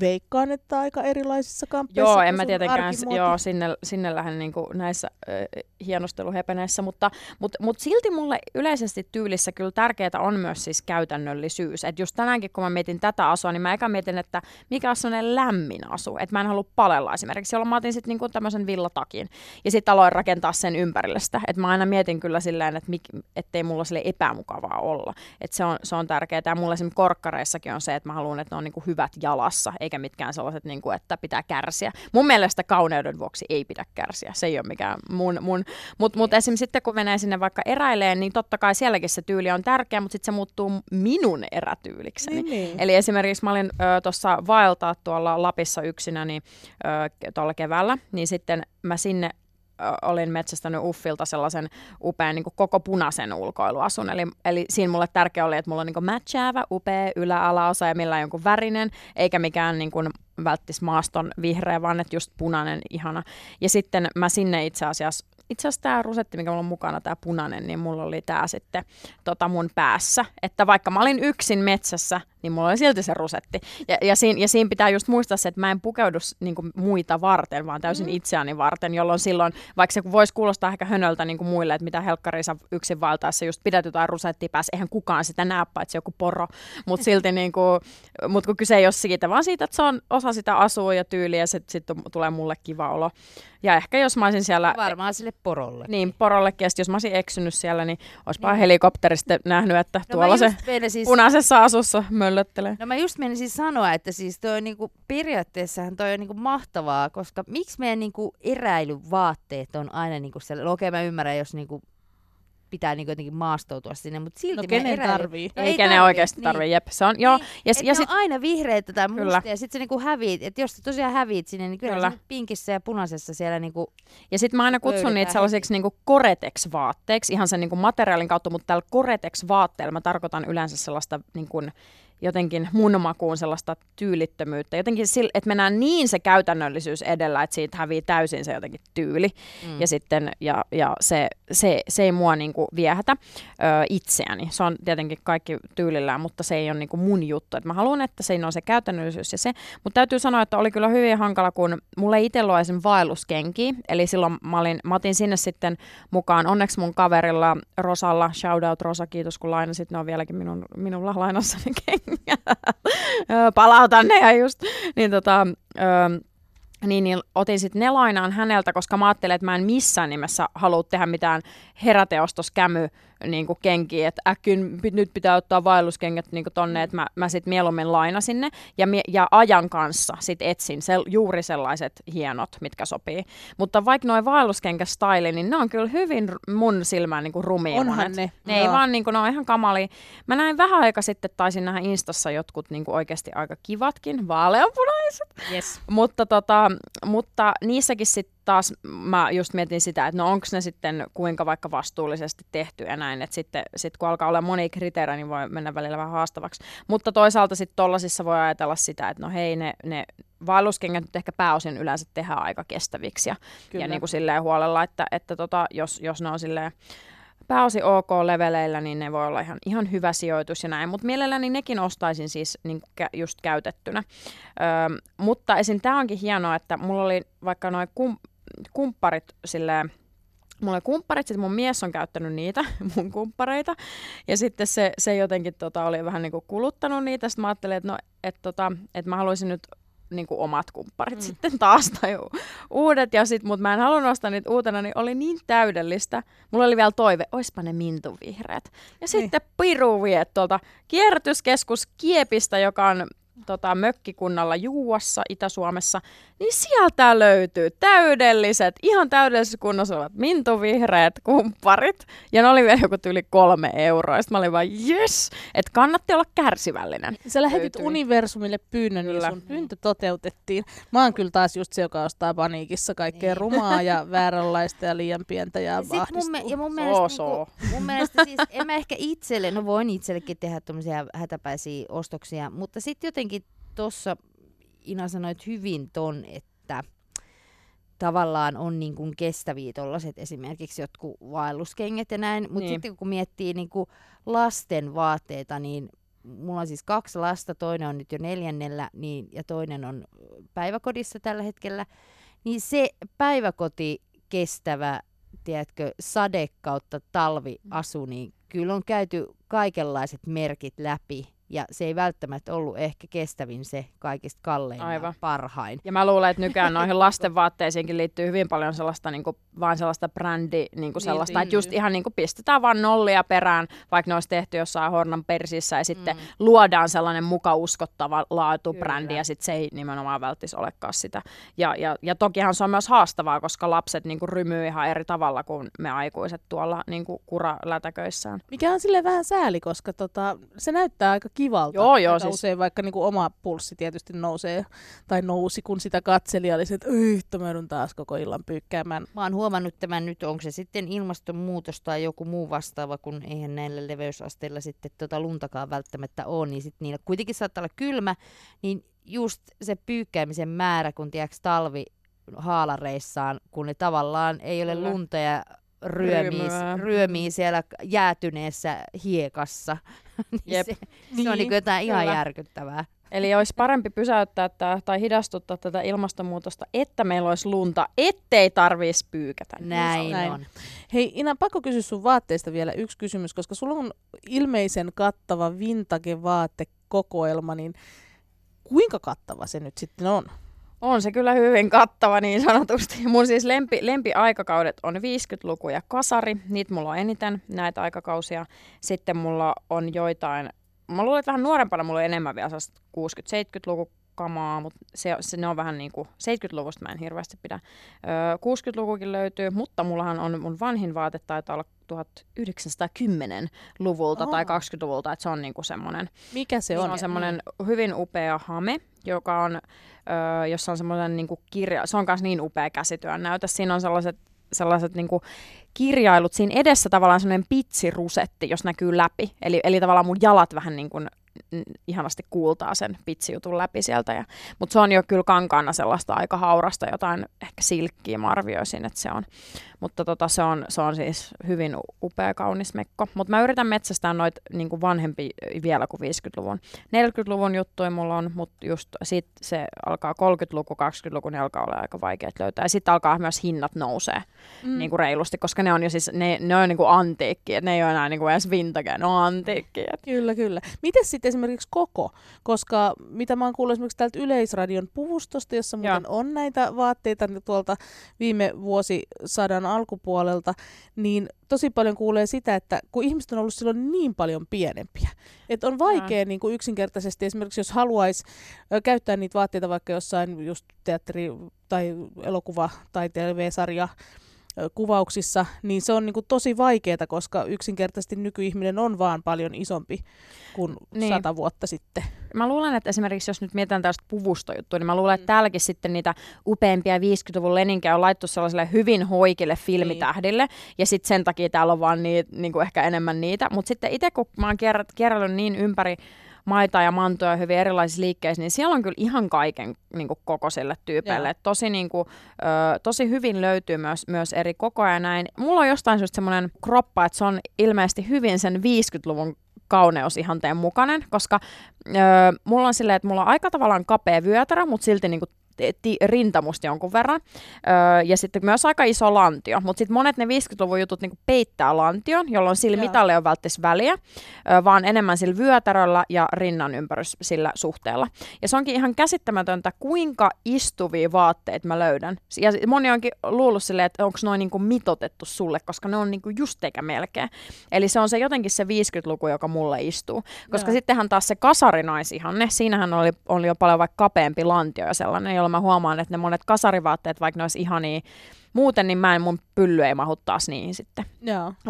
veikkaan, että aika erilaisissa kamppeissa. Joo, en mä tietenkään, joo, sinne, sinne lähden niin näissä äh, hienosteluhepeneissä, mutta, mutta, mutta silti mulle yleisesti tyylissä kyllä tärkeää on myös siis käytännöllisyys. Että just tänäänkin, kun mä mietin tätä asua, niin mä eka mietin, että mikä on sellainen lämmin asu, että mä en halua palella esimerkiksi, jolloin mä otin sitten niin tämmöisen villatakin ja sitten aloin rakentaa sen ympärille sitä. Että mä aina mietin kyllä silleen, että mik, ettei mulla sille epämukavaa olla. Että se on, se on tärkeää. Ja mulla esimerkiksi korkkareissakin on se, että mä haluan, että ne on niin hyvät jalassa eikä mitkään sellaiset, niin kuin, että pitää kärsiä. Mun mielestä kauneuden vuoksi ei pidä kärsiä, se ei ole mikään mun, mun. mutta mut esimerkiksi sitten kun menee sinne vaikka eräileen, niin totta kai sielläkin se tyyli on tärkeä, mutta sitten se muuttuu minun erätyylikseni. Niin, niin. Eli esimerkiksi mä olin tuossa vaeltaa tuolla Lapissa yksinä niin, tuolla keväällä, niin sitten mä sinne olin metsästänyt Uffilta sellaisen upean niin koko punaisen ulkoiluasun. Eli, eli siinä mulle tärkeä oli, että mulla on niin matchäävä, upea yläalaosa ja millä jonkun värinen, eikä mikään niin kuin välttis maaston vihreä, vaan että just punainen, ihana. Ja sitten mä sinne itse asiassa itse asiassa tämä rusetti, mikä mulla on mukana, tämä punainen, niin mulla oli tämä sitten tota mun päässä. Että vaikka mä olin yksin metsässä, niin mulla oli silti se rusetti. Ja, ja, siinä, ja siinä pitää just muistaa se, että mä en pukeudu niin kuin muita varten, vaan täysin mm. itseäni varten, jolloin silloin, vaikka se voisi kuulostaa ehkä hönöltä niin kuin muille, että mitä helkkariinsa yksin valtaessa just pidät jotain rusettia päässä, eihän kukaan sitä näe, paitsi joku poro. Mutta silti niin kuin, mut kun kyse ei ole siitä, vaan siitä, että se on osa sitä asua ja tyyliä, ja sitten sit tulee mulle kiva olo. Ja ehkä jos mä olisin siellä... Varmaan sille porolle. Niin, porollekin. Ja jos mä olisin eksynyt siellä, niin olisipa niin. helikopterista nähnyt, että no tuolla se siis... punaisessa asussa möllöttelee. No mä just menin siis sanoa, että siis toi on niinku, periaatteessahan toi on niinku mahtavaa, koska miksi meidän niinku eräilyvaatteet on aina niinku siellä, no okei okay, mä ymmärrän, jos niinku pitää niin jotenkin maastoutua sinne, mutta silti no, kenen eräily... tarvii? No, ei kenen tarvii, oikeasti niin. tarvii, jep. Se on, joo. Niin, ja, ja sit... on aina vihreitä tai mustia, ja sitten se niinku häviit, että jos sä tosiaan häviit sinne, niin kyllä, kyllä. pinkissä ja punaisessa siellä niinku Ja sitten mä aina kutsun niitä sellaisiksi niinku Koretex-vaatteiksi, ihan sen niinku materiaalin kautta, mutta tällä Koretex-vaatteella mä tarkoitan yleensä sellaista niinku, jotenkin mun makuun sellaista tyylittömyyttä. Jotenkin, että mennään niin se käytännöllisyys edellä, että siitä hävii täysin se jotenkin tyyli. Mm. Ja sitten ja, ja se, se, se ei mua niinku viehätä ö, itseäni. Se on tietenkin kaikki tyylillään, mutta se ei ole niinku mun juttu. Et mä haluan, että se on se käytännöllisyys ja se. Mutta täytyy sanoa, että oli kyllä hyvin hankala, kun mulle ei itsellä ole vaelluskenki. Eli silloin mä, olin, mä otin sinne sitten mukaan. Onneksi mun kaverilla Rosalla, shout out Rosa, kiitos kun lainasit. Ne on vieläkin minun, minulla lainassa ne palautan ne ja just, niin tota, ö, niin, niin otin sitten ne lainaan häneltä, koska mä ajattelin, että mä en missään nimessä halua tehdä mitään heräteostoskämy niin kuin kenkiä, että äkkin nyt pitää ottaa vaelluskengät niin kuin tonne, että mä, mä sitten mieluummin lainasin ne ja, ja ajan kanssa sit etsin sel, juuri sellaiset hienot, mitkä sopii. Mutta vaikka noin vaelluskenkästaili, niin ne on kyllä hyvin mun silmään niin kuin rumia Onhan monet. ne, Ne ei vaan, niin kuin, ne on ihan kamali. Mä näin vähän aika sitten, taisin nähdä Instassa jotkut niin kuin oikeasti aika kivatkin, vaaleanpunaiset. Yes. Mutta, tota, mutta niissäkin sitten taas mä just mietin sitä, että no onko ne sitten kuinka vaikka vastuullisesti tehty ja näin, että sitten sit kun alkaa olla moni kriteerejä, niin voi mennä välillä vähän haastavaksi. Mutta toisaalta sitten tollasissa voi ajatella sitä, että no hei, ne, ne vaelluskengät nyt ehkä pääosin yleensä tehdään aika kestäviksi ja, Kyllä. ja niin kuin silleen huolella, että, että tota, jos, jos ne on silleen pääosin OK-leveleillä, niin ne voi olla ihan, ihan hyvä sijoitus ja näin. Mutta mielelläni nekin ostaisin siis niin kä- just käytettynä. Öö, mutta esim. tämä onkin hienoa, että mulla oli vaikka noin kum, kumpparit silleen, Mulla oli kumpparit, sitten mun mies on käyttänyt niitä, mun kumppareita. Ja sitten se, se jotenkin tota, oli vähän niin kuin kuluttanut niitä. Sitten mä ajattelin, että no, et, tota, et mä haluaisin nyt niin kuin omat kumpparit mm. sitten taas tai u- uudet. Ja sit, mutta mä en halunnut ostaa niitä uutena, niin oli niin täydellistä. Mulla oli vielä toive, oispa ne mintuvihreät. Ja Niin. sitten Piru vie tuolta kierrätyskeskus Kiepistä, joka on tota, mökkikunnalla Juuassa Itä-Suomessa, niin sieltä löytyy täydelliset, ihan täydellisessä kunnossa olevat mintuvihreät kumpparit. Ja ne oli vielä joku yli kolme euroa. Sitten mä olin vaan, yes, että kannatti olla kärsivällinen. Sä lähetit löytyi. universumille pyynnön, niin Kyllä. sun pyyntö toteutettiin. Mä oon kyllä taas just se, joka ostaa paniikissa kaikkea rumaa ja vääränlaista ja liian pientä ja Sit mun, vahdistuu. me, ja mun mielestä, soo. niinku, mun mielestä siis, en mä ehkä itselle, no voin itsellekin tehdä tämmöisiä hätäpäisiä ostoksia, mutta sitten jotenkin tuossa Ina sanoit hyvin ton, että tavallaan on niin kuin kestäviä tollaset esimerkiksi jotkut vaelluskengät ja näin, mutta Niin. niin. sitten kun miettii niin kuin lasten vaatteita, niin mulla on siis kaksi lasta, toinen on nyt jo neljännellä niin, ja toinen on päiväkodissa tällä hetkellä, niin se päiväkoti kestävä, tiedätkö, sade kautta talviasu, niin kyllä on käyty kaikenlaiset merkit läpi. Ja se ei välttämättä ollut ehkä kestävin se kaikista kallein Aivan. ja parhain. Ja mä luulen, että nykyään noihin lasten vaatteisiinkin liittyy hyvin paljon sellaista niin kuin, vaan sellaista brändi, niin kuin sellaista, niin, että just niin. ihan niin kuin pistetään vaan nollia perään, vaikka ne olisi tehty jossain Hornan persissä ja sitten mm. luodaan sellainen muka uskottava laatubrändi Kyllä. ja sitten se ei nimenomaan välttis olekaan sitä. Ja, ja, ja tokihan se on myös haastavaa, koska lapset niin kuin rymyy ihan eri tavalla kuin me aikuiset tuolla niin kuin kuralätäköissään. Mikä on sille vähän sääli, koska tota, se näyttää aika kivalta. Joo, joo, siis- Usein vaikka niinku oma pulssi tietysti nousee tai nousi, kun sitä katseli oli se, että "Ei, mä joudun taas koko illan pyykkäämään. Mä oon huomannut tämän nyt, onko se sitten ilmastonmuutos tai joku muu vastaava, kun eihän näillä leveysasteilla sitten tota luntakaan välttämättä ole, niin sitten niillä kuitenkin saattaa olla kylmä, niin just se pyykkäämisen määrä, kun tiedätkö talvi haalareissaan, kun ne tavallaan ei ole lunta ja ryömii, ryömii siellä jäätyneessä hiekassa. niin Jep. se, se on Niin, niin jotain ihan kyllä. järkyttävää. Eli olisi parempi pysäyttää tää, tai hidastuttaa tätä ilmastonmuutosta, että meillä olisi lunta, ettei tarvitsisi pyykätä. Näin, näin. on. Hei Ina, pakko kysyä sun vaatteista vielä yksi kysymys, koska sulla on ilmeisen kattava vintage-vaatekokoelma, niin kuinka kattava se nyt sitten on? On se kyllä hyvin kattava niin sanotusti. Mun siis lempi, lempiaikakaudet on 50-luku ja kasari. Niitä mulla on eniten, näitä aikakausia. Sitten mulla on joitain, mä luulen, että vähän nuorempana mulla on enemmän vielä sellaista 60-70-luku kamaa, mutta se, se, ne on vähän niin kuin, 70-luvusta mä en hirveästi pidä. Öö, 60-lukukin löytyy, mutta mullahan on mun vanhin vaate taitaa olla 1910-luvulta tai Aa. 20-luvulta, että se on niinku semmoinen Mikä se se on? on, on semmoinen hyvin upea hame, joka on, öö, jossa on semmoinen niinku kirja, se on myös niin upea käsityön näytä. Siinä on sellaiset, sellaiset niinku kirjailut siinä edessä tavallaan semmoinen pitsirusetti, jos näkyy läpi. Eli, eli tavallaan mun jalat vähän niin kuin ihanasti kuultaa sen pitsijutun läpi sieltä. Ja, mutta se on jo kyllä kankaana sellaista aika haurasta, jotain ehkä silkkiä mä arvioisin, että se on. Mutta tota, se, on, se on siis hyvin upea, kaunis mekko. Mutta mä yritän metsästää noita niin vanhempi vielä kuin 50-luvun. 40-luvun juttuja mulla on, mutta just sit se alkaa 30-luku, 20-luku, niin alkaa olla aika vaikeat löytää. Ja sitten alkaa myös hinnat nousee mm. niin kuin reilusti, koska ne on jo siis, ne, ne on niin kuin antiikki, ne ei ole enää niin kuin edes vintage, ne on antiikki. Kyllä, kyllä. Miten sitten esimerkiksi koko, koska mitä mä oon kuullut esimerkiksi täältä Yleisradion puvustosta, jossa muuten on näitä vaatteita tuolta viime vuosisadan alkupuolelta, niin tosi paljon kuulee sitä, että kun ihmiset on ollut silloin niin paljon pienempiä, että on vaikea niin kuin yksinkertaisesti esimerkiksi, jos haluaisi käyttää niitä vaatteita vaikka jossain just teatteri- tai elokuva- tai TV-sarja kuvauksissa, niin se on niin kuin tosi vaikeaa, koska yksinkertaisesti nykyihminen on vaan paljon isompi kuin niin. sata vuotta sitten. Mä luulen, että esimerkiksi jos nyt mietitään tällaista puvustojuttua, niin mä luulen, että mm. täälläkin sitten niitä upeampia 50-luvun leninkejä on laittu sellaiselle hyvin hoikille filmitähdille, niin. ja sitten sen takia täällä on vaan niin, niin kuin ehkä enemmän niitä. Mutta sitten itse kun mä oon kierrellyt niin ympäri maita ja mantoja hyvin erilaisissa liikkeissä, niin siellä on kyllä ihan kaiken niin kuin, kokoisille tyypeille. Tosi, niin kuin, ö, tosi hyvin löytyy myös, myös eri kokoja ja näin. Mulla on jostain syystä semmoinen kroppa, että se on ilmeisesti hyvin sen 50-luvun kauneusihanteen mukainen, koska ö, mulla on silleen, että mulla on aika tavallaan kapea vyötärä, mutta silti niinku ti- rintamusta jonkun verran. Öö, ja sitten myös aika iso lantio. Mutta sitten monet ne 50-luvun jutut niinku peittää lantion, jolloin sillä Joo. mitalle on välttämättä väliä, öö, vaan enemmän sillä vyötäröllä ja rinnan ympärys sillä suhteella. Ja se onkin ihan käsittämätöntä, kuinka istuvia vaatteita mä löydän. Ja moni onkin luullut silleen, että onko noin niinku mitotettu sulle, koska ne on niinku just eikä melkein. Eli se on se jotenkin se 50-luku, joka mulle istuu. Koska Joo. sittenhän taas se kasarinaisihanne, siinähän oli, oli jo paljon vaikka kapeampi lantio ja sellainen, jolla mä huomaan, että ne monet kasarivaatteet, vaikka ne olisi ihania muuten, niin mä en, mun pylly ei mahu taas niihin sitten.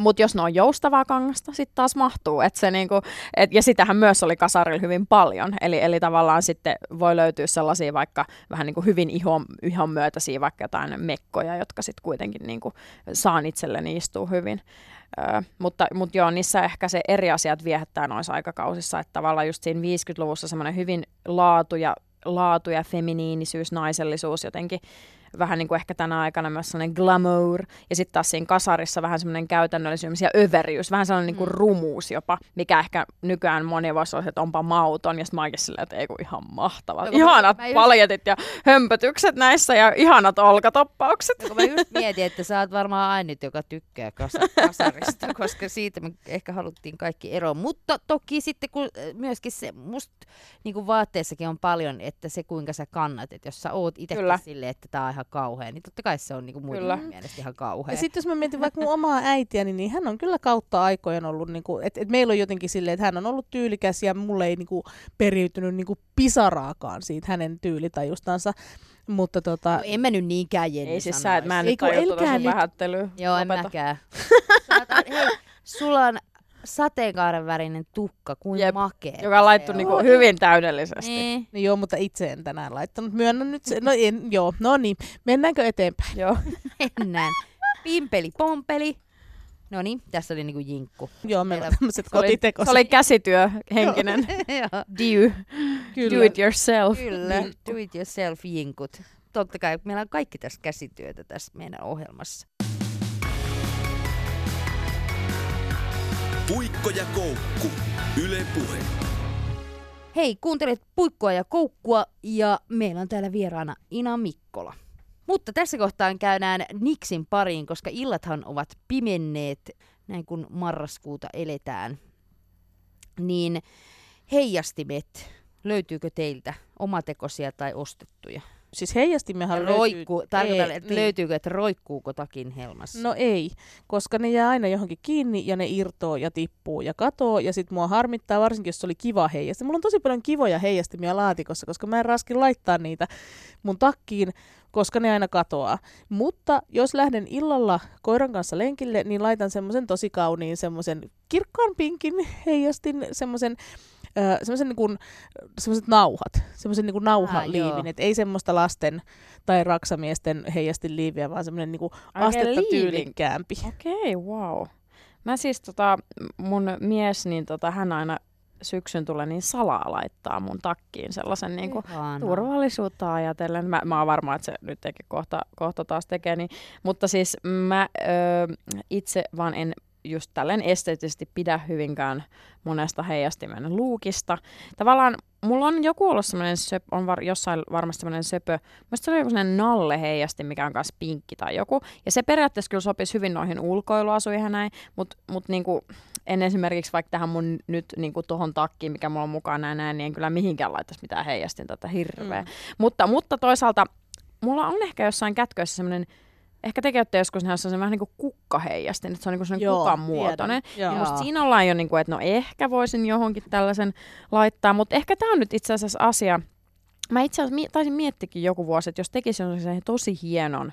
Mutta jos ne on joustavaa kangasta, sitten taas mahtuu. Et se niinku, et, ja sitähän myös oli kasarilla hyvin paljon. Eli, eli tavallaan sitten voi löytyä sellaisia vaikka vähän niinku hyvin ihon, ihon myötäisiä vaikka jotain mekkoja, jotka sitten kuitenkin niinku saan itselleni istua hyvin. Öö, mutta, mutta joo, niissä ehkä se eri asiat viehättää noissa aikakausissa, että tavallaan just siinä 50-luvussa semmoinen hyvin laatu ja laatu ja feminiinisyys, naisellisuus jotenkin vähän niin kuin ehkä tänä aikana myös sellainen glamour, ja sitten taas siinä kasarissa vähän semmoinen käytännöllisyys ja överiys, vähän sellainen niin kuin mm. rumuus jopa, mikä ehkä nykyään moni voisi olla, että onpa mauton, ja sitten mä silleen, että ei kun ihan mahtava. No, ihanat just... paljetit ja hömpötykset näissä ja ihanat olkatoppaukset. No, mä just mietin, että sä oot varmaan ainut, joka tykkää kas- kasarista, koska siitä me ehkä haluttiin kaikki eroon. Mutta toki sitten kun äh, myöskin se, musta niin kuin vaatteessakin on paljon, että se kuinka sä kannat, että jos sä oot itse silleen, että tää on ihan kauhea, niin totta kai se on niinku muiden kyllä. mielestä ihan kauhea. Ja sitten jos mä mietin vaikka mun omaa äitiäni, niin hän on kyllä kautta aikojen ollut, niinku, että et meillä on jotenkin silleen, että hän on ollut tyylikäs ja mulle ei niinku periytynyt niinku pisaraakaan siitä hänen tyylitajustansa. Mutta tota... No, en mä nyt niinkään Jenni Ei siis sä, että mä en nyt tajua tuota sun nyt... vähättelyä. Joo, en mäkään. hei, sulla on sateenkaaren värinen tukka, kuin Jep, makea. Joka on laittu niinku hyvin täydellisesti. Niin. No joo, mutta itse en tänään laittanut. Myönnän nyt se. No en, joo, no niin. Mennäänkö eteenpäin? Joo. Mennään. Pimpeli, pompeli. No niin, tässä oli niinku jinkku. Joo, meillä on tämmöiset kotitekoiset. Se oli käsityö henkinen. Do, Kyllä. do it yourself. Kyllä, do it yourself jinkut. Totta kai meillä on kaikki tässä käsityötä tässä meidän ohjelmassa. Puikko ja koukku. Yle Puhe. Hei, kuuntelet Puikkoa ja koukkua ja meillä on täällä vieraana Ina Mikkola. Mutta tässä kohtaa käydään Niksin pariin, koska illathan ovat pimenneet, näin kun marraskuuta eletään. Niin heijastimet, löytyykö teiltä omatekoisia tai ostettuja? Siis heijastimmehan Roikku, löytyy... Tarkoitan, että niin. löytyykö, että roikkuuko takin helmassa? No ei, koska ne jää aina johonkin kiinni ja ne irtoo ja tippuu ja katoo. Ja sit mua harmittaa, varsinkin jos se oli kiva heijasti. Mulla on tosi paljon kivoja heijastimia laatikossa, koska mä en raskin laittaa niitä mun takkiin, koska ne aina katoaa. Mutta jos lähden illalla koiran kanssa lenkille, niin laitan semmoisen tosi kauniin, semmoisen kirkkaan pinkin heijastin, semmoisen semmoisen niin semmoiset nauhat, semmoisen niin nauhaliivin, että ei semmoista lasten tai raksamiesten heijasti liiviä, vaan semmoinen niin astetta tyylikkäämpi. Okei, okay, wow. Mä siis tota, mun mies, niin tota, hän aina syksyn tulee niin salaa laittaa mun takkiin sellaisen niin kuin, turvallisuutta ajatellen. Mä, mä oon varma, että se nyt tekee kohta, kohta taas tekee. Niin, mutta siis mä ö, itse vaan en just tälleen esteettisesti pidä hyvinkään monesta heijastimen luukista. Tavallaan mulla on joku ollut semmoinen söp, on var, jossain varmasti semmoinen söpö, musta se oli joku semmoinen nalle heijasti, mikä on kanssa pinkki tai joku. Ja se periaatteessa kyllä sopisi hyvin noihin ulkoiluasuihin ja näin, mutta mut niinku, en esimerkiksi vaikka tähän mun nyt niinku tohon takkiin, mikä mulla on mukana ja näin, niin en kyllä mihinkään laittaisi mitään heijastinta, että hirveä. Mm. Mutta, mutta toisaalta mulla on ehkä jossain kätköissä semmoinen Ehkä te käytte joskus näissä se vähän niin kuin kukkaheijastin, että se on niin kuin kukan muotoinen. Ja musta siinä ollaan jo, niin kuin, että no ehkä voisin johonkin tällaisen laittaa, mutta ehkä tämä on nyt itse asiassa asia. Mä itse asiassa taisin miettikin joku vuosi, että jos tekisin sen tosi hienon,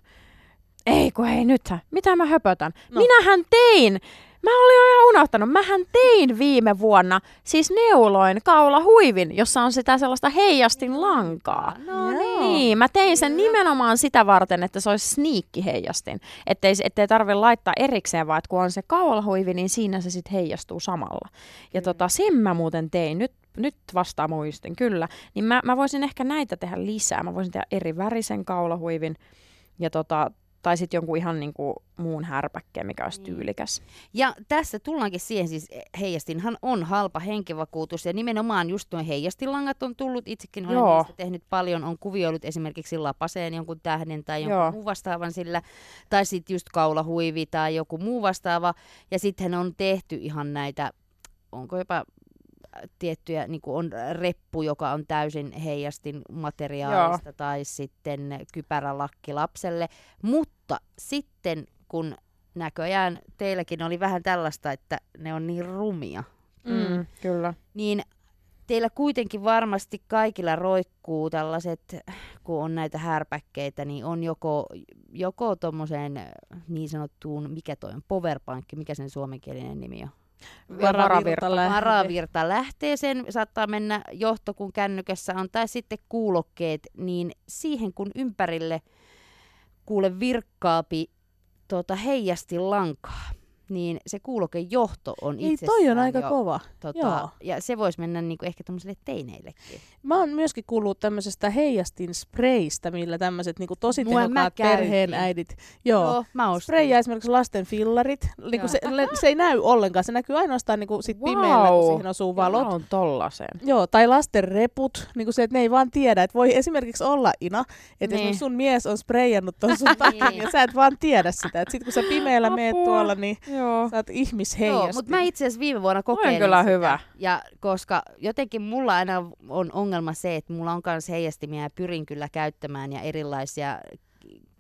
ei kun ei nythän, mitä mä höpötän. No. Minähän tein Mä olin jo ihan unohtanut. Mähän tein viime vuonna siis neuloin kaula huivin, jossa on sitä sellaista heijastin lankaa. No niin. niin. mä tein sen nimenomaan sitä varten, että se olisi sniikki heijastin. Ettei, ettei tarvitse laittaa erikseen, vaan että kun on se kaulahuivi, niin siinä se sitten heijastuu samalla. Ja tota, sen mä muuten tein. Nyt nyt vasta muistin, kyllä. Niin mä, mä voisin ehkä näitä tehdä lisää. Mä voisin tehdä eri värisen kaulahuivin ja tota, tai sitten jonkun ihan niin kuin muun härpäkkeen, mikä olisi niin. tyylikäs. Ja tässä tullaankin siihen, siis heijastinhan on halpa henkivakuutus ja nimenomaan just nuo heijastilangat on tullut, itsekin olen Joo. niistä tehnyt paljon, on kuvioillut esimerkiksi lapaseen jonkun tähden tai jonkun Joo. muu vastaavan sillä, tai sitten just kaulahuivi tai joku muu vastaava, ja sitten on tehty ihan näitä, onko jopa tiettyjä, niin kuin on reppu, joka on täysin heijastin materiaalista, Joo. tai sitten kypärälakki lapselle. Mutta sitten kun näköjään teilläkin oli vähän tällaista, että ne on niin rumia. Mm, mm. Kyllä. Niin teillä kuitenkin varmasti kaikilla roikkuu tällaiset, kun on näitä härpäkkeitä, niin on joko, joko tuommoiseen niin sanottuun, mikä toi on, powerbank, mikä sen suomenkielinen nimi on? Varavirta, varavirta lähtee. sen saattaa mennä johto, kun kännykässä on, tai sitten kuulokkeet, niin siihen kun ympärille kuule virkkaapi tuota, heijasti lankaa, niin se kuulokejohto on itse toi on aika jo, kova. Tota, ja se voisi mennä niinku ehkä tämmöisille teineillekin. Mä oon myöskin kuullut tämmöisestä heijastin spreistä, millä tämmöiset niinku tosi tehokkaat perheen äidit. Joo, Joo mä esimerkiksi lasten fillarit. Niinku se, se, ei näy ollenkaan, se näkyy ainoastaan niinku sit wow. pimeällä, kun siihen osuu valot. on tollasen. Joo, tai lasten reput, niinku se, että ne ei vaan tiedä. Että voi esimerkiksi olla, Ina, että niin. sun mies on sprayannut ton sun takin niin. ja sä et vaan tiedä sitä. Että sit kun sä pimeällä meet tuolla, niin Joo. Sä oot ihmisheijasti. Joo, mutta mä itse asiassa viime vuonna kokeilin kyllä sitä. hyvä. Ja koska jotenkin mulla aina on ongelma se, että mulla on myös heijastimia ja pyrin kyllä käyttämään ja erilaisia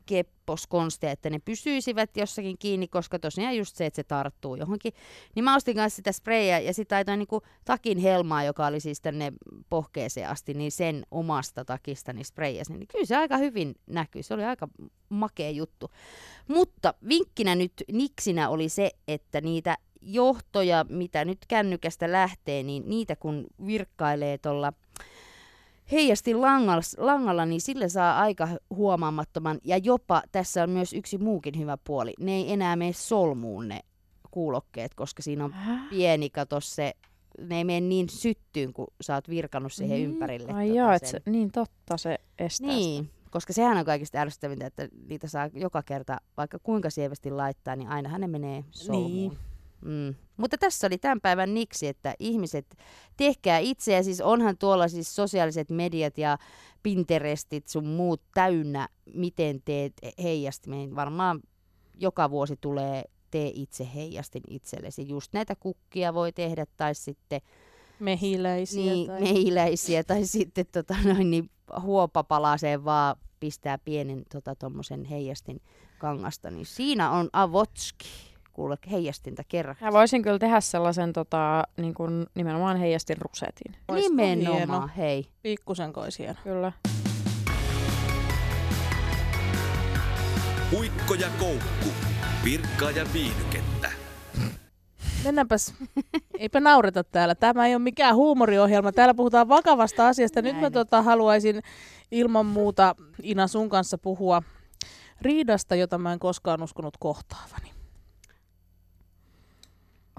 kepposkonsteja, että ne pysyisivät jossakin kiinni, koska tosiaan just se, että se tarttuu johonkin. Niin mä ostin kanssa sitä sprayia ja sitten laitoin niinku takin helmaa, joka oli siis tänne pohkeeseen asti, niin sen omasta takista niin sprayasi. Niin kyllä se aika hyvin näkyy. Se oli aika makea juttu. Mutta vinkkinä nyt niksinä oli se, että niitä johtoja, mitä nyt kännykästä lähtee, niin niitä kun virkkailee tuolla heijasti langalla, langalla, niin sille saa aika huomaamattoman. Ja jopa tässä on myös yksi muukin hyvä puoli. Ne ei enää mene solmuun ne kuulokkeet, koska siinä on pieni, kato se, ne ei mene niin syttyyn, kun sä oot virkannut siihen niin. ympärille. Ai tota se, niin totta, se estää Niin, sitä. koska sehän on kaikista ärsyttävintä, että niitä saa joka kerta, vaikka kuinka sievästi laittaa, niin ainahan ne menee solmuun. Niin. Mm. Mutta tässä oli tämän päivän niksi, että ihmiset, tehkää itse, ja siis onhan tuolla siis sosiaaliset mediat ja Pinterestit sun muut täynnä, miten teet heijastimeen. Varmaan joka vuosi tulee tee itse heijastin itsellesi. Just näitä kukkia voi tehdä, tai sitten mehiläisiä. Niin, tai... mehiläisiä, tai sitten tota, noin, niin huopapalaseen vaan pistää pienen tota, heijastin kangasta, niin siinä on avotski kuule heijastinta kerran. Mä voisin kyllä tehdä sellaisen tota, niin kuin nimenomaan heijastin rusetin. Nimenomaan, hieno. hei. Pikkusen kois hieno. Kyllä. Puikko ja koukku. Virkkaa ja viihdykettä. Mennäänpäs. Eipä naureta täällä. Tämä ei ole mikään huumoriohjelma. Täällä puhutaan vakavasta asiasta. Nyt mä tota, haluaisin ilman muuta Ina sun kanssa puhua riidasta, jota mä en koskaan uskonut kohtaavani.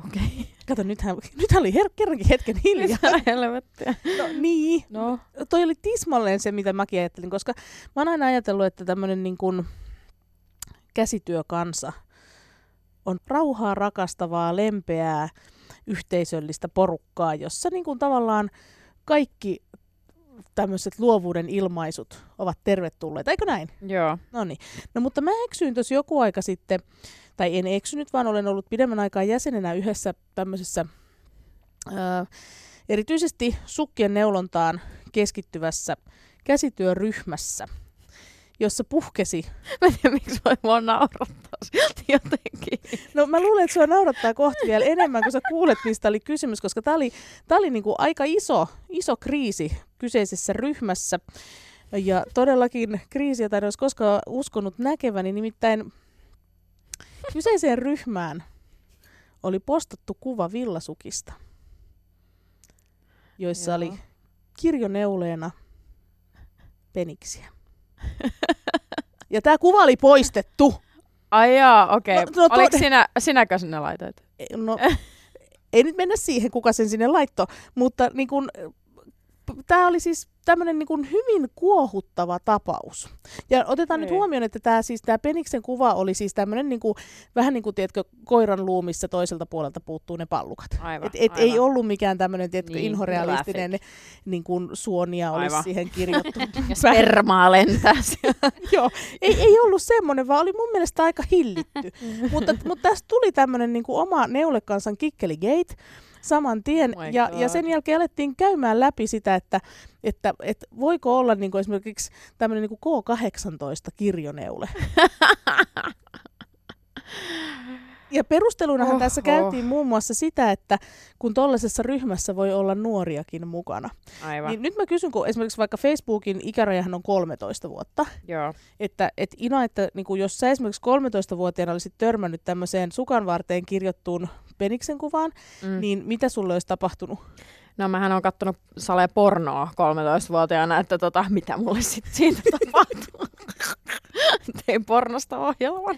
Okei. Okay. Kato, nythän, nythän oli her- kerrankin hetken hiljaa. helvettiä. No niin. No. Toi oli tismalleen se, mitä mäkin ajattelin, koska mä oon aina ajatellut, että tämmöinen niin kuin käsityökansa on rauhaa rakastavaa, lempeää, yhteisöllistä porukkaa, jossa niin kuin tavallaan kaikki tämmöiset luovuuden ilmaisut ovat tervetulleita, eikö näin? Joo. No niin. No mutta mä eksyin tuossa joku aika sitten, tai en eksynyt, vaan olen ollut pidemmän aikaa jäsenenä yhdessä tämmöisessä ää, erityisesti sukkien neulontaan keskittyvässä käsityöryhmässä, jossa puhkesi. Mä en tiedä, miksi voi mua naurattaa silti jotenkin. No mä luulen, että sua naurattaa kohta vielä enemmän, kun sä kuulet, mistä oli kysymys, koska tämä oli, tää oli niinku aika iso, iso kriisi kyseisessä ryhmässä. Ja todellakin kriisi, jota en olisi koskaan uskonut näkeväni, nimittäin kyseiseen ryhmään oli postattu kuva villasukista, joissa Joo. oli kirjoneuleena peniksiä. Ja tämä kuva oli poistettu. Ai jaa, okei. Okay. no, No, Oliko tode- sinä, sinäkö sinne laitoit? No, ei nyt mennä siihen, kuka sen sinne laitto, mutta niin kun, tämä oli siis tämmöinen niin hyvin kuohuttava tapaus. Ja otetaan nyt Ei. huomioon, että tämä siis tämä Peniksen kuva oli siis tämmöinen niin kuin, vähän niin kuin, tiedätkö, koiran luumissa toiselta puolelta puuttuu ne pallukat. Aivan, Et, et aivan. ei ollut mikään tämmöinen, tiedätkö, Niin, inhorealistinen niin kuin suonia olisi Aivan. siihen kirjoittu. Ja spermaa lentää. Joo, ei, ei ollut semmoinen, vaan oli mun mielestä aika hillitty. mutta, mutta tästä tuli tämmöinen niin oma neulekansan kikkeligate saman tien. Oh ja, God. ja sen jälkeen alettiin käymään läpi sitä, että, että, että voiko olla niin kuin esimerkiksi tämmöinen niin kuin K18 kirjoneule. Ja perustelunahan Oho. tässä käytiin muun muassa sitä, että kun tuollaisessa ryhmässä voi olla nuoriakin mukana. Aivan, Niin nyt mä kysyn, kun esimerkiksi vaikka Facebookin ikärajahan on 13 vuotta, joo. että et Ina, että niin kuin jos sä esimerkiksi 13-vuotiaana olisit törmännyt tämmöiseen sukan varteen kirjoittuun peniksen kuvaan, mm. niin mitä sulle olisi tapahtunut? No mähän on kattonut sale pornoa 13-vuotiaana, että tota, mitä mulle sitten siitä tapahtuu. Tein pornosta ohjelman.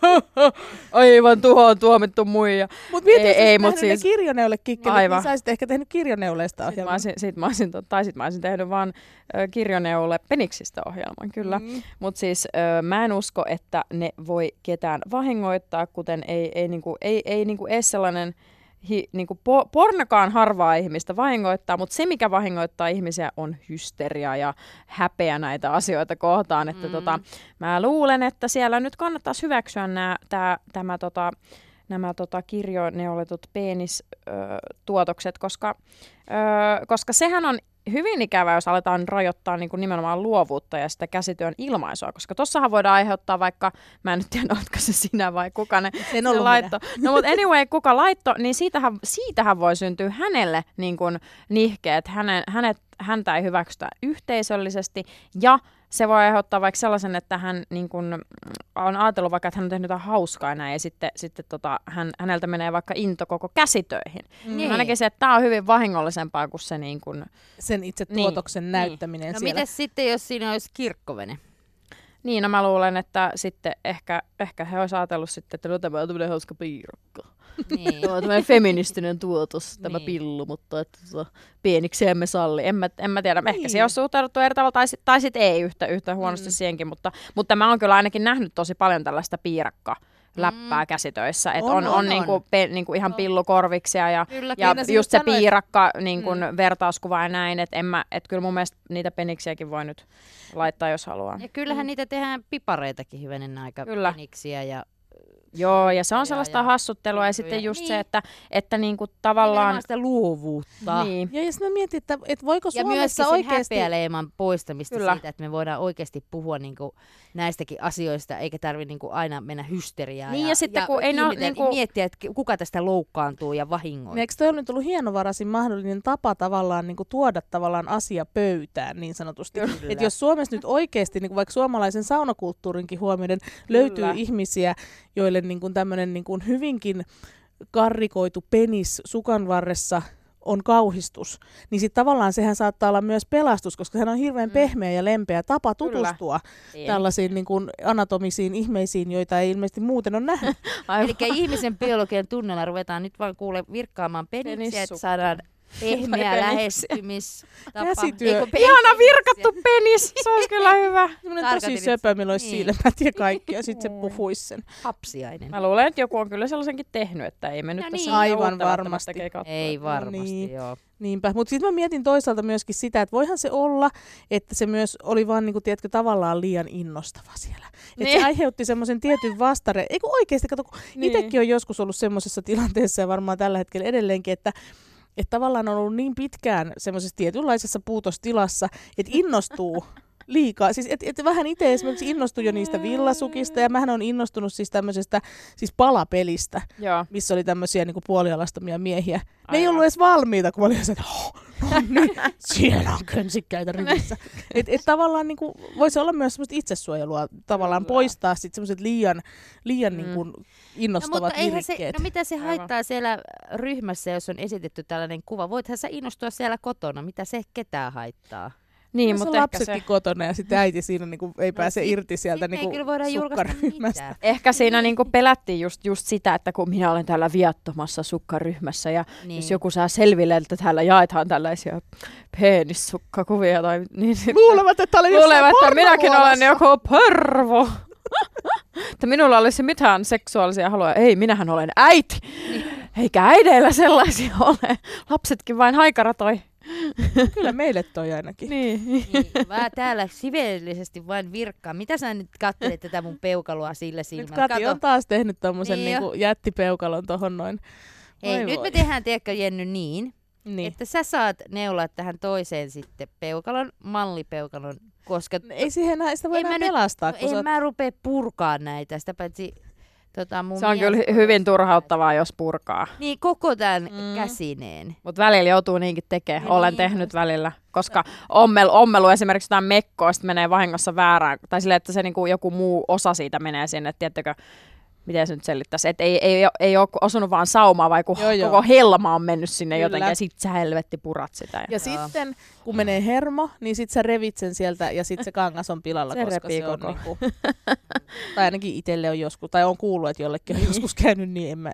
Aivan tuhoon tuomittu muija. Mut mieti, Ei- ei, mut siis... ne kirjoneulekikkelit, Aivan. niin saisit ehkä tehnyt kirjoneuleista Sitten mä ohjelman. olisin, sit mä olisin, tot- tai sit mä olisin tehnyt vaan ö, kirjoneulle peniksistä ohjelman, kyllä. Mm. Mutta siis mä en usko, että ne voi ketään vahingoittaa, kuten ei, ei, niinku, ei, ei niinku edes sellainen hi, niinku po, pornokaan harvaa ihmistä vahingoittaa, mutta se, mikä vahingoittaa ihmisiä, on hysteria ja häpeä näitä asioita kohtaan. Että Mm. tota, mä luulen, että siellä nyt kannattaisi hyväksyä nää, tää, tämä tota, nämä tota, kirjoneuletut penistuotokset, koska, ö, koska sehän on hyvin ikävää, jos aletaan rajoittaa niin kuin nimenomaan luovuutta ja sitä käsityön ilmaisua, koska tossahan voidaan aiheuttaa vaikka, mä en nyt tiedä, oletko se sinä vai kuka ne, En ollut laitto. No mutta anyway, kuka laitto, niin siitähän, siitähän voi syntyä hänelle niin kuin nihkeet, hänen, hänet, häntä ei hyväksytä yhteisöllisesti ja se voi aiheuttaa vaikka sellaisen, että hän niin kun, mm, on ajatellut vaikka, että hän on tehnyt jotain hauskaa näin, ja sitten, sitten tota, hän, häneltä menee vaikka into koko käsitöihin. Mm. Niin. Mä näkisin, että tämä on hyvin vahingollisempaa kuin se niin kun, Sen itse Niin, tuotoksen niin. näyttäminen No siellä. miten sitten, jos siinä olisi kirkkovene? Niin, no mä luulen, että sitten ehkä, ehkä he olisivat ajatellut sitten, että no tämä on tämmöinen hauska piirakka. Niin. Tämä on tämmöinen feministinen tuotos, tämä Niin. pillu, mutta että tota, pieniksi emme salli. En mä, en mä tiedä, ehkä Niin. siihen on suhtauduttu eri tavalla, tai, tai sitten ei yhtä, yhtä huonosti Mm. siihenkin, mutta, mutta mä oon kyllä ainakin nähnyt tosi paljon tällaista piirakka läppää Mm. käsitöissä, että On, on, on, on, niinku, pe, niinku ihan On. pillukorviksia ja, Kyllä, ja Meinasin just se piirakka niin kun, Mm. vertauskuva ja näin, että et kyllä mun mielestä niitä peniksiäkin voi nyt laittaa, jos haluaa. Ja kyllähän niitä tehdään pipareitakin hyvänen aika Kyllä. peniksiä ja Joo, ja se on Ja- sellaista ja hassuttelua ja sitten just Niin. se, että, että niinku tavallaan... sitä luovuutta. Niin. Ja jos mä mietin, että, että voiko Ja myöskin Suomessa oikeasti... häpeäleiman poistamista Kyllä. siitä, että me voidaan oikeasti puhua niinku näistäkin asioista, eikä tarvitse niinku aina mennä hysteriaan. Niin, ja sitten kun ei ihmetellä- niinku- miettiä, että kuka tästä loukkaantuu ja vahingoittaa. Niin eikö toi ole nyt ollut hienovaraisin mahdollinen tapa tavallaan niin kuin tuoda tavallaan asia pöytään niin sanotusti? Kyllä. Et jos Suomessa nyt oikeasti, niin kuin vaikka suomalaisen saunakulttuurinkin huomioiden, löytyy Kyllä. ihmisiä, joille niin kuin tämmöinen niin kuin hyvinkin karrikoitu penis sukan varressa on kauhistus, niin sitten tavallaan sehän saattaa olla myös pelastus, koska sehän on hirveän Mm. pehmeä ja lempeä tapa Kyllä. tutustua Niin. tällaisiin niin kuin anatomisiin ihmeisiin, joita ei ilmeisesti muuten ole nähnyt. Eli ihmisen biologian tunnella ruvetaan nyt vaan kuule virkkaamaan peniksiä, että saadaan pehmeä penis. lähestymistapa. Käsityö. Eiku, pe- Ihana virkattu penis, se olisi kyllä hyvä. Semmoinen tosi että- söpö, millä olisi niin. silmät ja kaikki, ja sitten se puhuisi sen. Hapsiainen. Mä luulen, että joku on kyllä sellaisenkin tehnyt, että ei me nyt No tässä niin. Aivan varmasti. keikata. Ei varmasti, niin. joo. Niinpä, mutta sitten mä mietin toisaalta myöskin sitä, että voihan se olla, että se myös oli vaan niinku, tiedätkö, tavallaan liian innostava siellä. Että Niin. se aiheutti semmoisen tietyn vastare. Eikö oikeasti, kato, kun Niin. itsekin on joskus ollut semmoisessa tilanteessa ja varmaan tällä hetkellä edelleenkin, että että tavallaan on ollut niin pitkään semmoisessa tietynlaisessa puutostilassa, että innostuu liikaa. Siis et, et vähän itse esimerkiksi innostui jo niistä villasukista ja mähän on innostunut siis tämmöisestä siis palapelistä, Joo. missä oli tämmöisiä niinku puolialastomia miehiä. Ne ei Aivan. ollut edes valmiita, kun mä olin se, että oh, no niin, siellä on könsikkäitä rivissä. Et, et tavallaan niinku, voisi olla myös semmoista itsesuojelua, tavallaan Kyllä. poistaa sit semmoiset liian, liian Mm. niinku No, innostavat mutta eihän se, no mitä se Aivan. haittaa siellä ryhmässä, jos on esitetty tällainen kuva? Voithan sä innostua siellä kotona, mitä se ketään haittaa? Niin, mutta ehkä lapsetkin se, kotona ja sitten äiti siinä niinku ei No pääse sit- irti sieltä niinku sukkaryhmästä. mitään. ehkä siinä niinku pelättiin just, just sitä, että kun minä olen täällä viattomassa sukkaryhmässä ja Niin. jos joku saa selville, että täällä jaetaan tällaisia penissukkakuvia tai niin sitten Luulevat, että olen luulevat, että minäkin olen joku pervo. että minulla olisi mitään seksuaalisia haluja. Ei, minähän olen äiti. Eikä äideillä sellaisia ole. Lapsetkin vain haikaratoi. Kyllä meille toi ainakin. Niin. Niin, mä täällä sivellisesti vain virkkaan. Mitä sä nyt katselet tätä mun peukaloa sillä Nyt silmällä? Kati on taas tehnyt tommosen Niin niinku jättipeukalon tohon noin. Ei, Voi nyt voi. me tehdään, tiedätkö Jenny, niin, Niin. että sä saat neulaa tähän toiseen sitten peukalon, mallipeukalon, koska Ei siihen enää, sitä voi En enää mä nyt- pelastaa, no, kun en oot- mä rupea purkaa näitä, sitä paitsi tota, mun Se on kyllä hy- hyvin turhauttavaa, jos purkaa. Niin, koko tämän Mm. käsineen. Mutta välillä joutuu niinkin tekemään. Niin, Olen niin. tehnyt välillä. Koska ommelu, ommelu esimerkiksi jotain mekkoa, sitten menee vahingossa väärään. Tai silleen, että se niinku joku muu osa siitä menee sinne, tiettäkö, miten se nyt selittäisi. Että ei, ei, ei ole osunut vaan saumaa, vai kun Joo, joo. koko helma on mennyt sinne Kyllä. jotenkin. Ja sit sä helvetti purat sitä. Ja Joo. sitten, kun menee hermo, niin sit sä revit sen sieltä ja sit se kangas on pilalla, Se koska se on koko. niinku, tai ainakin itselle on joskus, tai on kuullut, että jollekin on joskus käynyt niin, en mä,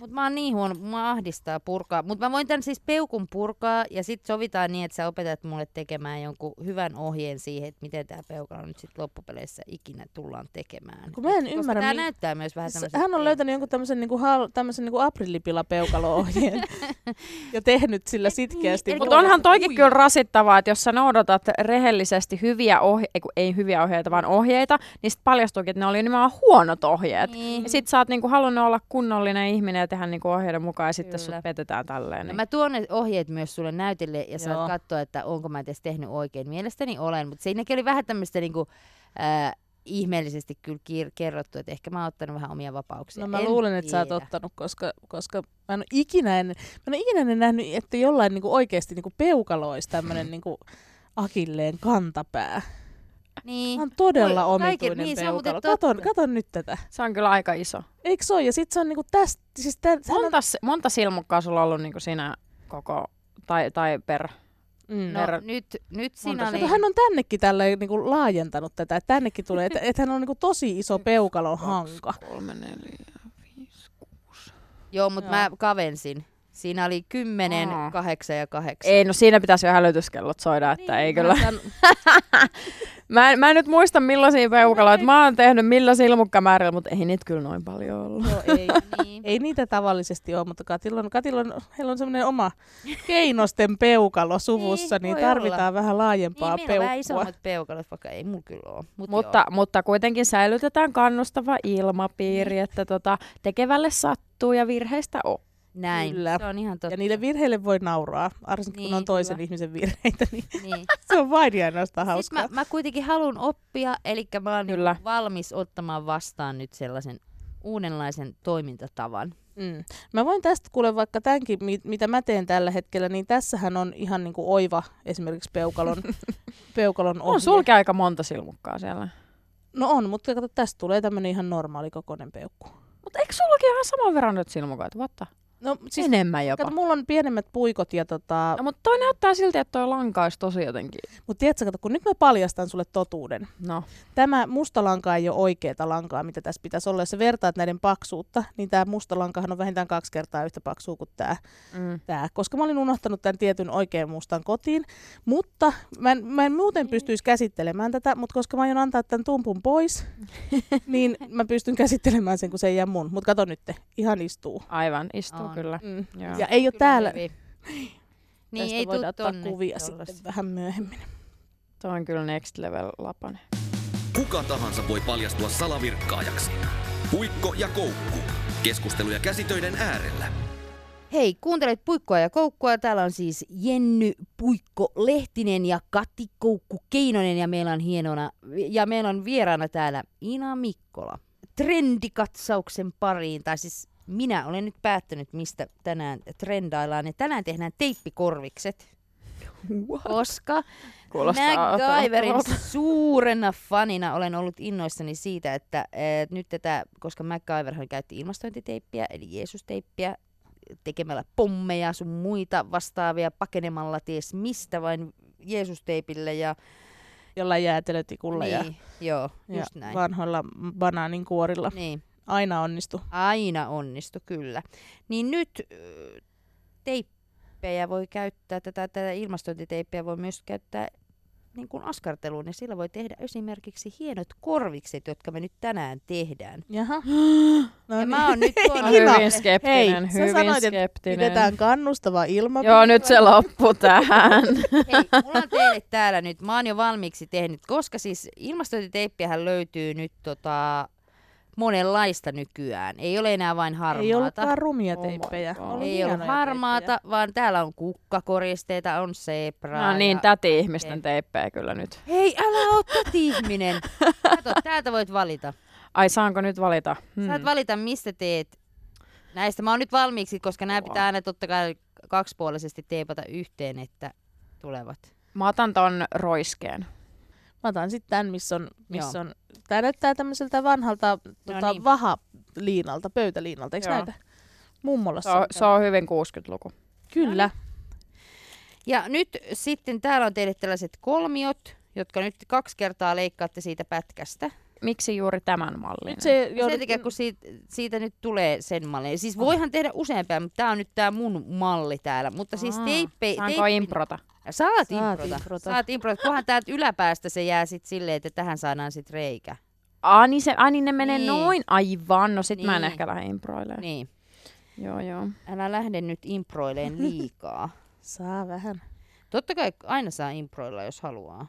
Mutta mä oon niin huono, mä ahdistaa purkaa. Mutta mä voin tämän siis peukun purkaa ja sitten sovitaan niin, että sä opetat mulle tekemään jonkun hyvän ohjeen siihen, että miten tämä peukalo nyt sitten loppupeleissä ikinä tullaan tekemään. Kun mä en Koska ymmärrä, Tää mi- näyttää myös vähän Hän on löytänyt jonkun tämmöisen niinku, hal, tämmöisen niinku aprillipila-peukalo-ohjeen ja tehnyt sillä sitkeästi. Mutta onhan toikin kyllä rasittavaa, että jos sä noudatat rehellisesti hyviä ohjeita, ei, ei hyviä ohjeita, vaan ohjeita, niin sitten paljastuukin, että ne oli nimenomaan huonot ohjeet. Niin. Ja sit sä oot niinku halunnut olla kunnollinen ihminen ja tehdä niinku ohjeiden mukaan ja sitten Kyllä. sut petetään tälleen. No Niin. mä tuon ne ohjeet myös sulle näytille ja Joo. saat katsoa, että onko mä edes tehnyt oikein. Mielestäni olen, mutta siinäkin oli vähän tämmöistä niinku, äh, ihmeellisesti kyllä kiir- kerrottu, että ehkä mä oon ottanut vähän omia vapauksia. No mä En luulen, että sä oot ottanut, koska, koska mä en ole ikinä ennen, mä en ole ikinä ennen nähnyt, että jollain niinku oikeasti niinku peukalo olisi tämmöinen niinku akilleen kantapää. Niin. Tämä on todella Voi- kaiken- omituinen niin, se on muuten peukalo. Katon, katon nyt tätä. Se on kyllä aika iso. Eikö se ole? Ja sit se on niinku tästä, siis tä, sehän on, Monta, monta silmukkaa sulla on ollut niinku siinä koko, tai, tai per, mm, No Ver- nyt, nyt oli... Mutta hän on tännekin tälleen niinku laajentanut tätä, että tännekin tulee, että, että hän on niinku tosi iso peukalon hanka. kolme, neljä, viisi, kuusi. Joo, mutta mä kavensin. Siinä oli 10, Aa. 8 ja 8. Ei, no siinä pitäisi jo hälytyskellot soida, että Niin, ei mä kyllä. San... Mä en, mä en nyt muista millaisia peukaloita. Mä oon tehnyt millä silmukkamäärillä, mutta ei niitä kyllä noin paljon ollut. Joo, ei, niin. ei niitä tavallisesti ole, mutta Katilla on, Katilla on, heillä on semmoinen oma keinosten peukalo suvussa, Niin, niin, tarvitaan vähän laajempaa niin, meillä on vähän peukkua. isommat peukalot, vaikka ei mulla kyllä ole. Mut Mutta, mutta kuitenkin säilytetään kannustava ilmapiiri, että tota, tekevälle sattuu ja virheistä on. Näin, Kyllä. se on ihan totta. Ja niille virheille voi nauraa, varsinkin kun Niin, on toisen kyllä. ihmisen virheitä, niin Niin. se on vain ja ainoastaan hauskaa. mä, mä kuitenkin haluan oppia, eli mä oon Kyllä. niinku valmis ottamaan vastaan nyt sellaisen uudenlaisen toimintatavan. Mm. Mä voin tästä kuule vaikka tämänkin, mi- mitä mä teen tällä hetkellä, niin tässähän on ihan niinku oiva esimerkiksi peukalon, peukalon ohje. On sulki aika monta silmukkaa siellä. No on, mutta kato, tästä tulee tämmönen ihan normaali kokoinen peukku. Mutta eikö sullakin ihan saman verran nyt silmukoita? What the? No siis, Enemmän jopa. kato, mulla on pienemmät puikot ja tota, No, mutta toi näyttää silti, että toi lanka olisi tosi jotenkin... mutta tiedätkö, kato, kun nyt mä paljastan sulle totuuden. No, Tämä musta lanka ei ole oikeeta lankaa, mitä tässä pitäisi olla. Jos sä vertaat näiden paksuutta, niin tämä musta lankahan on vähintään kaksi kertaa yhtä paksua kuin tämä. mm. tää. Koska mä olin unohtanut tämän tietyn oikean mustan kotiin. Mutta mä en, mä en muuten pystyisi käsittelemään tätä, mutta koska mä aion antaa tämän tumpun pois, niin mä pystyn käsittelemään sen, kun se ei jää mun. Mutta kato nyt, ihan istuu. aivan, istuu On. kyllä. Mm. Joo. Ja ei ole täällä. Niin, Tästä ei voidaan ottaa tonne kuvia tollasta. sitten vähän myöhemmin. Toi on kyllä next level lapane. Kuka tahansa voi paljastua salavirkkaajaksi. Puikko ja koukku. Keskusteluja käsitöiden äärellä. Hei, kuuntelet Puikkoa ja Koukkua. Täällä on siis Jenny Puikko Lehtinen ja Kati Koukku Keinonen ja meillä on hienona, ja meillä on vieraana täällä Ina Mikkola. Trendikatsauksen pariin, tai siis minä olen nyt päättänyt, mistä tänään trendaillaan. Ja tänään tehdään teippikorvikset, koska Kuulostaa MacGyverin suurena fanina olen ollut innoissani siitä, että eh, nyt tätä, koska MacGyverhan käytti ilmastointiteippiä, eli Jeesus-teippiä, tekemällä pommeja sun muita vastaavia, pakenemalla ties mistä vain Jeesus-teipille ja, Jollain jäätelötikulla niin, ja, joo, ja just näin. vanhoilla banaanin kuorilla. Niin, Aina onnistu. aina onnistu kyllä. Niin nyt teippejä voi käyttää, tätä, tätä ilmastointiteippiä voi myös käyttää niin kuin askarteluun, ja sillä voi tehdä esimerkiksi hienot korvikset, jotka me nyt tänään tehdään. Jaha. No ja niin. mä oon nyt tuonut... hyvin skeptinen, hei, sä hyvin sanoit, että skeptinen. Pidetään kannustava ilmapiiri. Joo, nyt se loppu tähän. Hei, mulla on teille täällä nyt, mä oon jo valmiiksi tehnyt, koska siis ilmastointiteippiähän löytyy nyt tota, monenlaista nykyään. Ei ole enää vain Ei harmaata. ollutkaan rumia Oh teippejä. Oli Ei ollut hienoja harmaata, teippejä. vaan täällä on kukkakoristeita, on zebraa. No niin, ja... täti-ihmisten teippejä kyllä nyt. Hei, älä oo ihminen. Kato, täältä voit valita. Ai saanko nyt valita? Hmm. Saat valita, mistä teet näistä. Mä oon nyt valmiiksi, koska nämä pitää aina totta kai kaksipuolisesti teipata yhteen, että tulevat. Mä otan ton roiskeen. Mä otan sitten tämän, missä on, missä Joo. on tää näyttää tämmöiseltä vanhalta tota, niin. vahaliinalta, pöytäliinalta, eikö Joo. näytä? Mummolla Se on, se on hyvin 60-luku. Kyllä. Ja nyt sitten täällä on teille tällaiset kolmiot, jotka nyt kaksi kertaa leikkaatte siitä pätkästä. Miksi juuri tämän mallinen? Nyt se Ja sen takia, kun siitä, siitä nyt tulee sen malli. Siis voihan tehdä useampia, mutta tämä on nyt tämä mun malli täällä. Mutta siis teippe, Saanko teippi- improta? Saat Saat improta. improta. Saat improta. Kunhan täältä yläpäästä se jää sitten silleen, että tähän saadaan sitten reikä. Aa, niin, se, ai, niin ne menee Niin. noin? Aivan, no sit mä en Niin. ehkä lähde improilemaan. Niin. Joo, joo. Älä lähde nyt improileen liikaa. Saa vähän. Totta kai aina saa improilla, jos haluaa.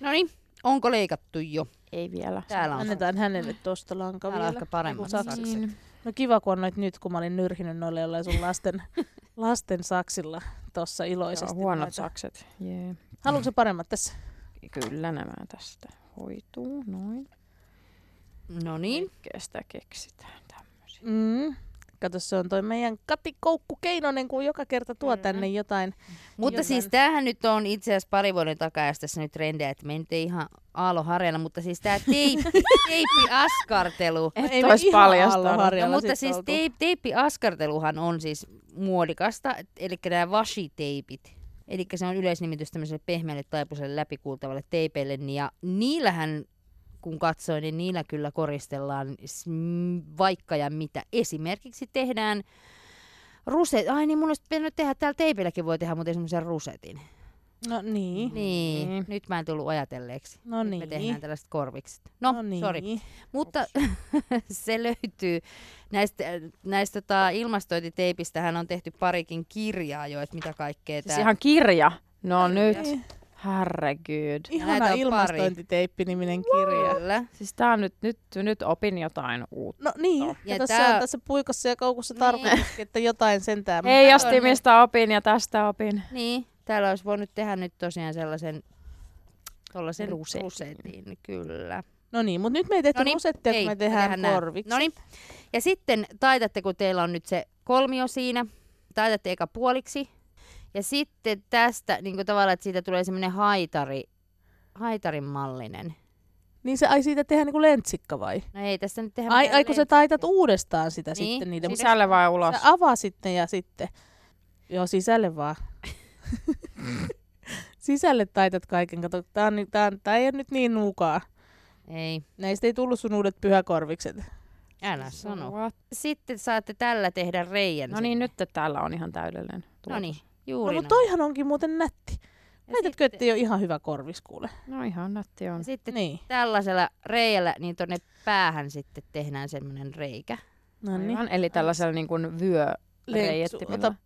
No niin, onko leikattu jo? Ei vielä. Täällä on. Annetaan hänelle tosta lanka Täällä on vielä. ehkä paremmat sakset. sakset. No kiva, kun annoit nyt, kun mä olin nyrhinyt noille jollain sun lasten, lasten saksilla tossa Joo, iloisesti. huonot noita. sakset. Jee. Haluatko sä paremmat tässä? Kyllä nämä tästä hoituu, noin. No niin. Sitä keksitään tämmöisiä. Mm. Kato, se on toi meidän Kati Koukku Keinonen, kun joka kerta tuo Kyllä. tänne jotain. Mutta Jotain. siis tämähän nyt on itse asiassa pari vuoden takaa, tässä nyt trendejä, että me nyt ei ihan mutta siis tämä teippi, teippiaskartelu. Et Ei ihan paljastanut. No, mutta siis oltu. teip, teippiaskarteluhan on siis muodikasta, eli nämä washi-teipit. Eli se on yleisnimitys tämmöiselle pehmeälle taipuselle läpikuultavalle teipeille, niin ja niillähän kun katsoin, niin niillä kyllä koristellaan vaikka ja mitä. Esimerkiksi tehdään ruset. Ai niin, mun olisi pitänyt tehdä täällä teipilläkin voi tehdä, mutta semmoisen rusetin. No niin. Niin, Niin. nyt mä en tullut ajatelleeksi. No Nyt niin. me tehdään tällaiset korvikset. No, no niin. sori. Mutta se löytyy näistä, näistä tota, ilmastointiteipistähän on tehty parikin kirjaa jo, että mitä kaikkea Siis tää... ihan kirja. No nyt. Herregud. Ihana ilmastointiteippi-niminen kirja. Kyllä. Siis tää on nyt, nyt, nyt opin jotain uutta. No niin, ja, Ja tässä, tää- on, tässä puikossa ja koukussa Niin. tarkoituskin, että jotain sentään. Heijastimista opin ja tästä opin. Niin, täällä olisi voinut tehdä nyt tosiaan sellaisen tuollaisen Rusetin. rusetin, kyllä. No niin, mutta nyt me ei tehty Noniin, rusettia, ei, kun me me tehdään tehdään korviksi. No niin. Ja sitten taitatte, kun teillä on nyt se kolmio siinä, taitatte eka puoliksi. Ja sitten tästä niin kuin tavallaan, että siitä tulee semmoinen haitari, haitarin mallinen. Niin se, ai siitä tehdään niinku lentsikka vai? No ei tässä nyt tehdä Ai, ai kun sä taitat uudestaan sitä Niin, sitten niiden. Sisälle vai ulos? Sä avaa sitten ja sitten. Joo, sisälle vaan. sisälle taitat kaiken. Kato, tää, on, tää, on, tää ei ole nyt niin nuukaa. Ei, Näistä ei tullut sun uudet pyhäkorvikset. älä sano. What? Sitten saatte tällä tehdä reijän. No niin, nyt täällä on ihan täydellinen. No tulos. Niin, No, juuri mutta toihan onkin muuten nätti. Sitten- että ei ole ihan hyvä korvis kuule? No ihan nätti on. ja Sitten Niin. tällaisella reijällä, niin tonne päähän sitten tehdään semmoinen reikä. No niin. Aivan, eli tällaisella niin kuin vyö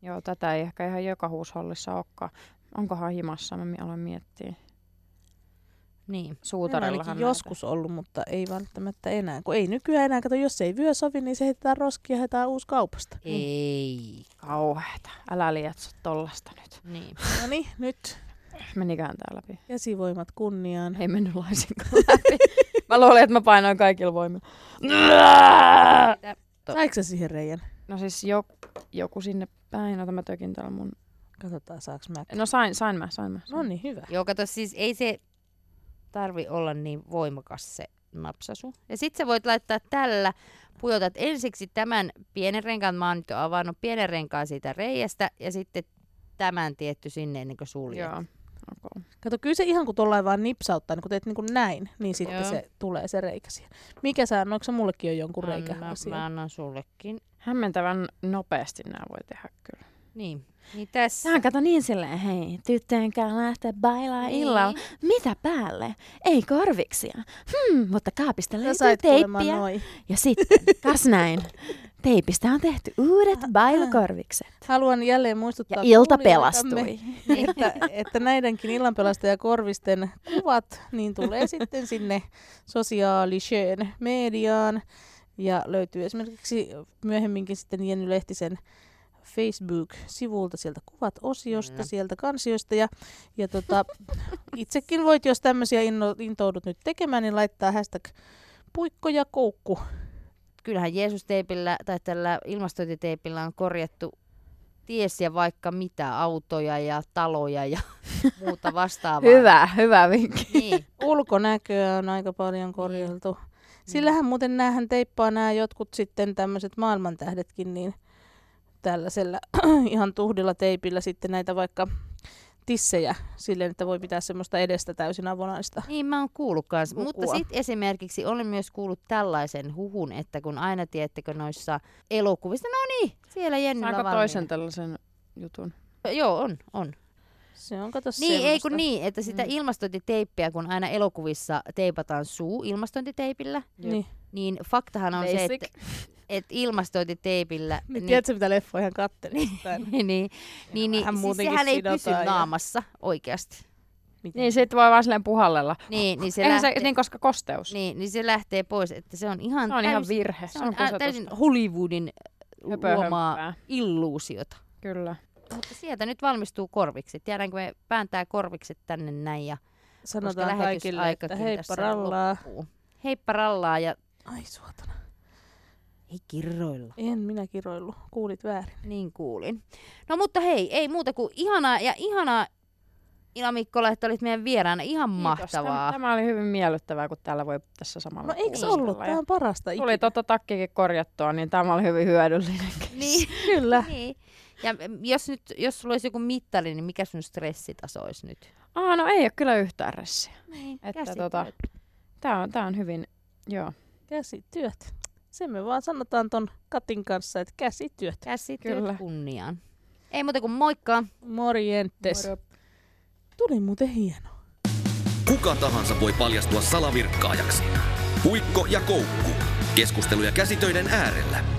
Joo, tätä ei ehkä ihan joka huushollissa olekaan. Onkohan himassa? Mä aloin miettiä. Niin. Suutarillahan joskus ollut, mutta ei välttämättä enää. Kun ei nykyään enää, kato, jos ei vyö sovi, niin se heitetään roskiin ja heitetään uusi kaupasta. Ei. Kauheeta. Älä lietso tollasta nyt. Niin. No niin, nyt Menikään tää läpi? käsivoimat kunniaan. Ei mennyt laisinkaan läpi. mä luulin, että mä painoin kaikilla voimilla. Saiko sä siihen reijän? No siis jo, joku sinne päin. Ota mä tökin täällä mun... Katsotaan, saaks mä. No sain, sain mä, sain mä. No niin, hyvä. Joo, kato, siis ei se tarvi olla niin voimakas se napsasu. Ja sit sä voit laittaa tällä, pujotat ensiksi tämän pienen renkaan, mä oon nyt jo avannut pienen renkaan siitä reiästä, ja sitten tämän tietty sinne ennen kuin suljet. Joo. Okay. Kato, kyllä se ihan kun tollain vaan nipsauttaa, niin kun teet niin kuin näin, niin sitten Joo. se tulee se reikä siihen. Mikä sä, onko se mullekin on jonkun reikä? Anna, asia? mä annan sullekin. Hämmentävän nopeasti nämä voi tehdä kyllä. Niin, niin tässä. Kato niin silleen, hei, tyttöjen kanssa lähteä bailaa Niin. illalla. Mitä päälle? Ei korviksia. Hmm, mutta kaapista löytyy teippiä. Ja sitten, kas näin, teipistä on tehty uudet bailukorvikset. Haluan jälleen muistuttaa Ja ilta pelastui. että, että näidenkin illanpelastajakorvisten kuvat niin tulee sitten sinne sosiaaliseen mediaan. Ja löytyy esimerkiksi myöhemminkin sitten Jenny Lehtisen Facebook-sivulta sieltä kuvat-osiosta, Kyllä. sieltä kansioista. Ja, ja tota, itsekin voit, jos tämmöisiä inno, intoudut nyt tekemään, niin laittaa hashtag puikko ja koukku. Kyllähän Jeesus-teipillä tai tällä ilmastointiteipillä on korjattu ties ja vaikka mitä autoja ja taloja ja muuta vastaavaa. Hyvä, hyvä vinkki. Niin. Ulkonäköä on aika paljon korjailtu. Sillähän muuten näähän teippaa nämä jotkut sitten tämmöiset maailmantähdetkin niin tällaisella ihan tuhdilla teipillä sitten näitä vaikka tissejä silleen, että voi pitää semmoista edestä täysin avonaista. Niin mä oon kuullut kans. Mutta sitten esimerkiksi olen myös kuullut tällaisen huhun, että kun aina tiedättekö noissa elokuvissa, no niin, siellä Jennyllä valmiina. toisen tällaisen jutun? Joo, on, on. Se on kato Niin, ei semmoista. kun niin, että sitä Mm. ilmastointiteippiä, kun aina elokuvissa teipataan suu ilmastointiteipillä, Niin. niin faktahan on Basic. se, että, että ilmastointiteipillä... Niin, tiedätkö mitä leffoja ihan kattelin? niin, niin, niin, niin siis sehän ei pysy ja- naamassa oikeasti. Niin, sit voi vaan silleen puhallella. Niin, niin se, Eihän lähtee, se, niin koska kosteus. niin, niin se lähtee pois, että se on ihan, Se on ihan täysin, virhe. se on, ä, kusetusta. täysin Hollywoodin luomaa illuusiota. Kyllä. Mutta sieltä nyt valmistuu korvikset. Jäädäänkö me vääntää korvikset tänne näin ja koska Sanotaan kaikille, että heippa rallaa. loppuu. Heippa rallaa ja Ai suotana. ei kirroilla. En minä kiroillu. Kuulit väärin. Niin kuulin. No mutta hei, ei muuta kuin ihanaa ja ihanaa Ila Mikkola, että olit meidän vieraana. Ihan Kiitos. mahtavaa. Tämä, tämä oli hyvin miellyttävää, kun täällä voi tässä samalla No eikö ollut? Tämä on parasta Tuli tota takkikin korjattua, niin tämä oli hyvin hyödyllinen. Niin, Kyllä. niin. Ja jos nyt, jos sulla olisi joku mittari, niin mikä sun stressitaso olisi nyt? Aa, no ei ole kyllä yhtään ressiä. Niin, Että tota, tää on, tää on hyvin, joo. Käsityöt. Sen me vaan sanotaan ton Katin kanssa, että käsityöt. Käsityöt Kyllä. kunniaan. Ei muuta kuin moikka. Morjentes. Moro. Tuli muuten hieno. Kuka tahansa voi paljastua salavirkkaajaksi. Puikko ja koukku. Keskusteluja käsitöiden äärellä.